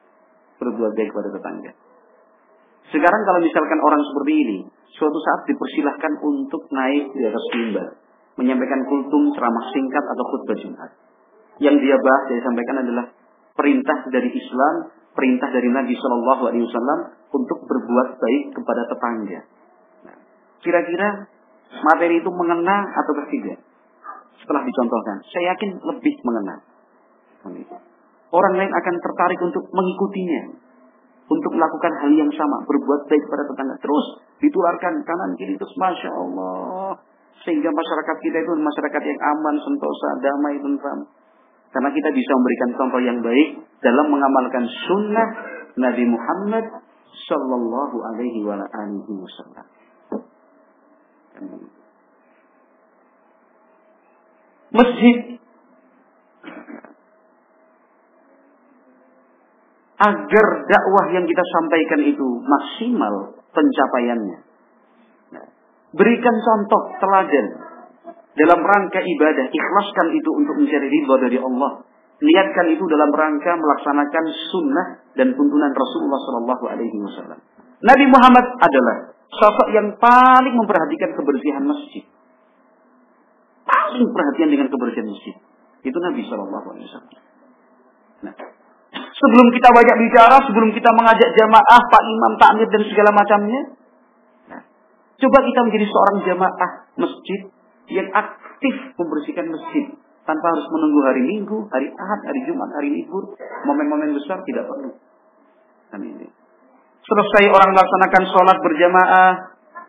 Speaker 1: Berbuat baik kepada tetangga. Sekarang kalau misalkan orang seperti ini, suatu saat dipersilahkan untuk naik di atas mimbar, menyampaikan kultum, ceramah singkat atau khutbah Jumat. Yang dia bahas, dia sampaikan adalah perintah dari Islam perintah dari Nabi Shallallahu Alaihi Wasallam untuk berbuat baik kepada tetangga. Nah, kira-kira materi itu mengena atau tidak? Setelah dicontohkan, saya yakin lebih mengena. Orang lain akan tertarik untuk mengikutinya, untuk melakukan hal yang sama, berbuat baik pada tetangga. Terus ditularkan kanan kiri terus, masya Allah, sehingga masyarakat kita itu masyarakat yang aman, sentosa, damai, tentram. Karena kita bisa memberikan contoh yang baik dalam mengamalkan sunnah Nabi Muhammad Sallallahu Alaihi Wasallam. Masjid agar dakwah yang kita sampaikan itu maksimal pencapaiannya. Berikan contoh teladan dalam rangka ibadah, ikhlaskan itu untuk mencari ridho dari Allah. Niatkan itu dalam rangka melaksanakan sunnah dan tuntunan Rasulullah Shallallahu Alaihi Wasallam. Nabi Muhammad adalah sosok yang paling memperhatikan kebersihan masjid. Paling perhatian dengan kebersihan masjid. Itu Nabi Shallallahu Alaihi Wasallam. Nah, sebelum kita banyak bicara, sebelum kita mengajak jamaah, Pak Imam, takmir dan segala macamnya, nah, coba kita menjadi seorang jamaah masjid yang aktif membersihkan masjid tanpa harus menunggu hari Minggu, hari Ahad, hari Jumat, hari libur, momen-momen besar tidak perlu. Ini. Selesai orang melaksanakan sholat berjamaah,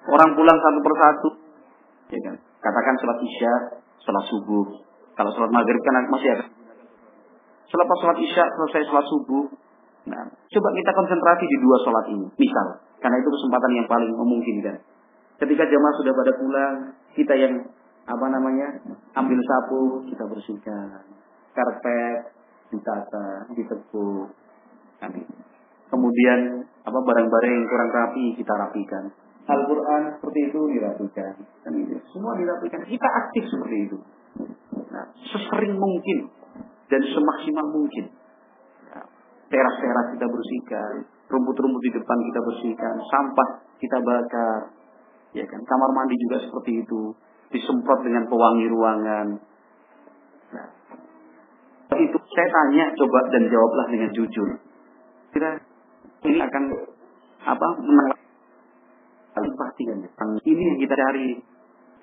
Speaker 1: orang pulang satu persatu, ya kan? Katakan sholat isya, sholat subuh. Kalau sholat maghrib kan masih ada. Selepas sholat isya, selesai sholat subuh. Nah, coba kita konsentrasi di dua sholat ini. Misal, karena itu kesempatan yang paling memungkinkan. Ketika jamaah sudah pada pulang, kita yang apa namanya ambil sapu kita bersihkan karpet ditata ditekuk kemudian apa barang-barang yang kurang rapi kita rapikan Al-Quran seperti itu dirapikan. Kan itu semua dirapikan. Kita aktif seperti itu. Nah, sesering mungkin. Dan semaksimal mungkin. Nah, teras-teras kita bersihkan. Rumput-rumput di depan kita bersihkan. Sampah kita bakar. Ya kan? Kamar mandi juga seperti itu. Disemprot dengan pewangi ruangan. Nah, itu saya tanya coba dan jawablah dengan jujur. Kira ini akan apa menang perhatian ini yang kita cari.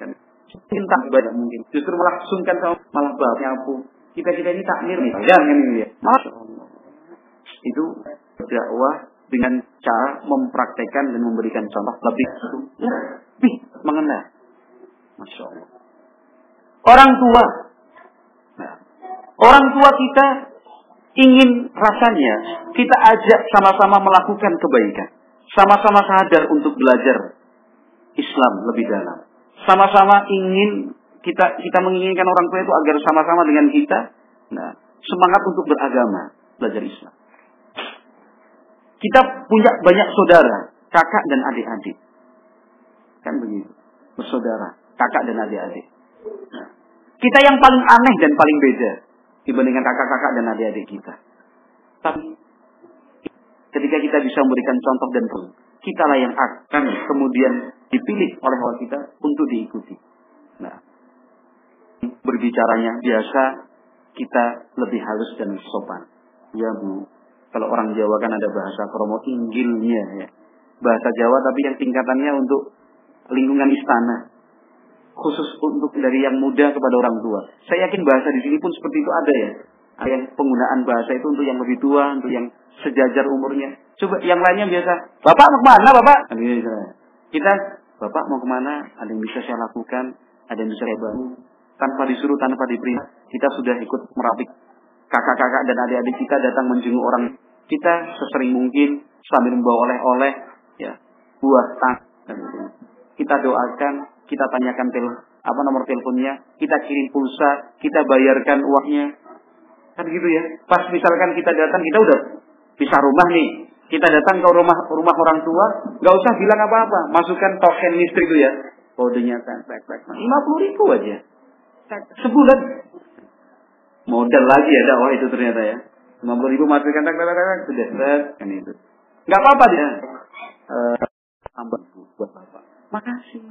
Speaker 1: Kan cinta ibadah mungkin. Justru melangsungkan sama malah babnya aku kita kita ini takmir nih. Jangan ini ya malah itu dakwah dengan cara mempraktekkan dan memberikan contoh lebih lebih mengenal. Masya Allah. Orang tua. Nah, orang tua kita ingin rasanya kita ajak sama-sama melakukan kebaikan. Sama-sama sadar untuk belajar Islam lebih dalam. Sama-sama ingin kita kita menginginkan orang tua itu agar sama-sama dengan kita nah, semangat untuk beragama, belajar Islam. Kita punya banyak saudara, kakak dan adik-adik. Kan begitu. Bersaudara kakak dan adik-adik. kita yang paling aneh dan paling beda dibandingkan kakak-kakak dan adik-adik kita. Tapi ketika kita bisa memberikan contoh dan contoh, lah yang akan kemudian dipilih oleh Allah kita untuk diikuti. Nah, berbicaranya biasa kita lebih halus dan sopan. Ya Bu, kalau orang Jawa kan ada bahasa kromo inggilnya ya. Bahasa Jawa tapi yang tingkatannya untuk lingkungan istana khusus untuk dari yang muda kepada orang tua. Saya yakin bahasa di sini pun seperti itu ada ya. Ada yang penggunaan bahasa itu untuk yang lebih tua, untuk yang sejajar umurnya. Coba yang lainnya biasa, Bapak mau ke mana Bapak? Kita, Bapak mau ke mana? Ada yang bisa saya lakukan, ada yang bisa saya bantu. Tanpa disuruh, tanpa diperintah, kita sudah ikut merapik. Kakak-kakak dan adik-adik kita datang menjenguk orang kita sesering mungkin sambil membawa oleh-oleh, ya, buah tang. Kita doakan, kita tanyakan tel apa nomor teleponnya, kita kirim pulsa, kita bayarkan uangnya. Kan gitu ya. Pas misalkan kita datang, kita udah bisa rumah nih. Kita datang ke rumah rumah orang tua, nggak usah bilang apa-apa. Masukkan token listrik itu ya. Kodenya kan, lima puluh ribu aja. Sebulan. Modal lagi ya dakwah itu ternyata ya. Lima puluh ribu masukkan tak tak tak sudah kan itu. Nggak apa-apa dia. Uh, tambah buat bapak. Makasih.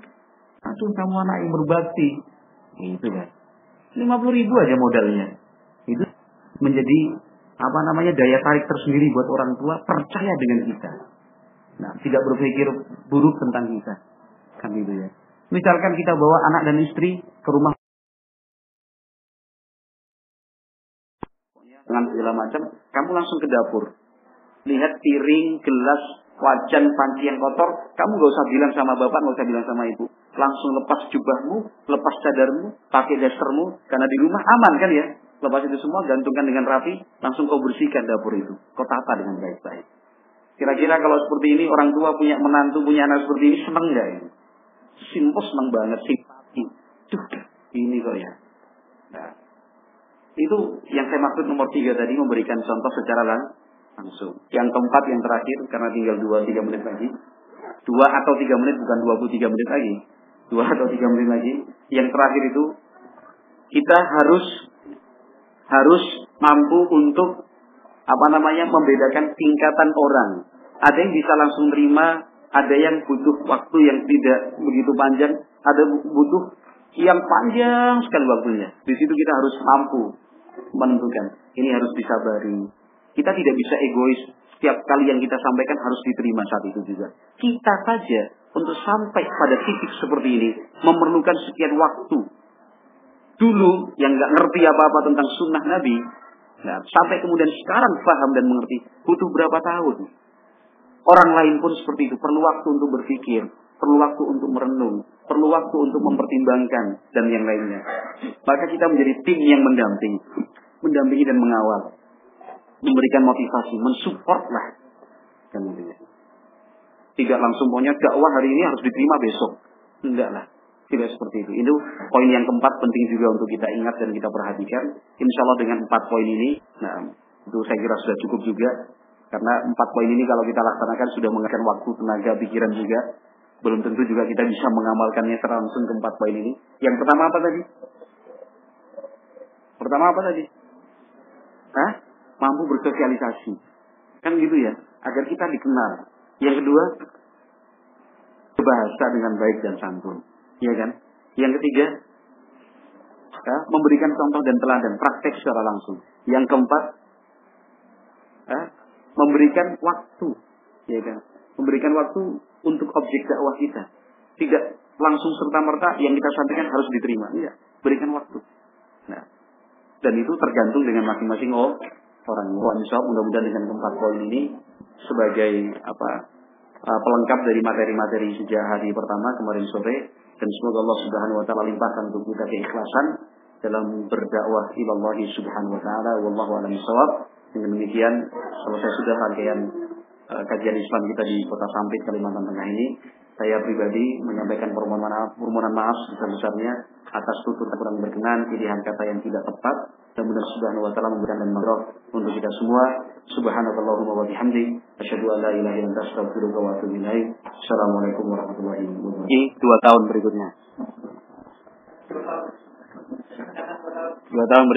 Speaker 1: Aduh kamu anak yang berbakti. Itu kan. 50 ribu aja modalnya. Menjadi apa namanya daya tarik tersendiri buat orang tua percaya dengan kita. Nah, tidak berpikir buruk tentang kita. Kan gitu ya. Misalkan kita bawa anak dan istri ke rumah dengan segala macam, kamu langsung ke dapur. Lihat piring, gelas, wajan, panci yang kotor, kamu gak usah bilang sama bapak, gak usah bilang sama ibu. Langsung lepas jubahmu, lepas cadarmu, pakai dastermu, karena di rumah aman kan ya. Lepas itu semua, gantungkan dengan rapi, langsung kau bersihkan dapur itu. Kau tata dengan baik-baik. Kira-kira kalau seperti ini, orang tua punya menantu, punya anak seperti ini, seneng gak ini? Simpel seneng banget, simpati. Duh, ini kok ya. Nah, itu yang saya maksud nomor tiga tadi, memberikan contoh secara langsung. Yang keempat yang terakhir karena tinggal dua tiga menit lagi. Dua atau tiga menit bukan dua puluh tiga menit lagi. Dua atau tiga menit lagi. Yang terakhir itu kita harus harus mampu untuk apa namanya membedakan tingkatan orang. Ada yang bisa langsung terima, ada yang butuh waktu yang tidak begitu panjang, ada butuh yang panjang sekali waktunya. Di situ kita harus mampu menentukan. Ini harus disabari. Kita tidak bisa egois. Setiap kali yang kita sampaikan harus diterima saat itu juga. Kita saja untuk sampai pada titik seperti ini memerlukan sekian waktu. Dulu yang nggak ngerti apa-apa tentang sunnah Nabi, nah, sampai kemudian sekarang paham dan mengerti, butuh berapa tahun? Orang lain pun seperti itu, perlu waktu untuk berpikir, perlu waktu untuk merenung, perlu waktu untuk mempertimbangkan dan yang lainnya. Maka kita menjadi tim yang mendampingi, mendampingi dan mengawal, memberikan motivasi, mensupport lah. Gitu ya. Tidak langsung punya dakwah hari ini harus diterima besok. Enggak lah. Tidak seperti itu. Itu poin yang keempat penting juga untuk kita ingat dan kita perhatikan. Insya Allah dengan empat poin ini, nah itu saya kira sudah cukup juga. Karena empat poin ini kalau kita laksanakan sudah mengeluarkan waktu, tenaga, pikiran juga belum tentu juga kita bisa mengamalkannya secara langsung ke empat poin ini. Yang pertama apa tadi? Pertama apa tadi? Hah? Mampu bersosialisasi. Kan gitu ya, agar kita dikenal. Yang kedua, berbahasa dengan baik dan santun. Iya kan? Yang ketiga, ya, memberikan contoh dan teladan, praktek secara langsung. Yang keempat, ya, memberikan waktu. Ya kan? Memberikan waktu untuk objek dakwah kita. Tidak langsung serta-merta yang kita sampaikan harus diterima. Iya, berikan waktu. Nah, dan itu tergantung dengan masing-masing oh, orang. Wah, insya mudah-mudahan dengan keempat poin ini sebagai apa uh, pelengkap dari materi-materi sejak hari pertama kemarin sore. Dan semoga Allah Subhanahu wa taala limpahkan untuk kita keikhlasan dalam berdakwah ilallah subhanahu wa taala. Wallahu a'lam Dengan demikian selesai sudah rangkaian uh, kajian Islam kita di Kota Sampit Kalimantan Tengah ini. Saya pribadi menyampaikan permohonan maaf, permohonan maaf sebesar-besarnya atas tutur kurang berkenan, pilihan kata yang tidak tepat. Dan mudah subhanahu wa ta'ala memberikan dan maghfirah untuk kita semua. Subhanallahumma wa bihamdi. Asyhadu an la ilaha illa wa atubu ilaik. Assalamualaikum warahmatullahi wabarakatuh. Ini dua tahun berikutnya. Dua tahun berikutnya.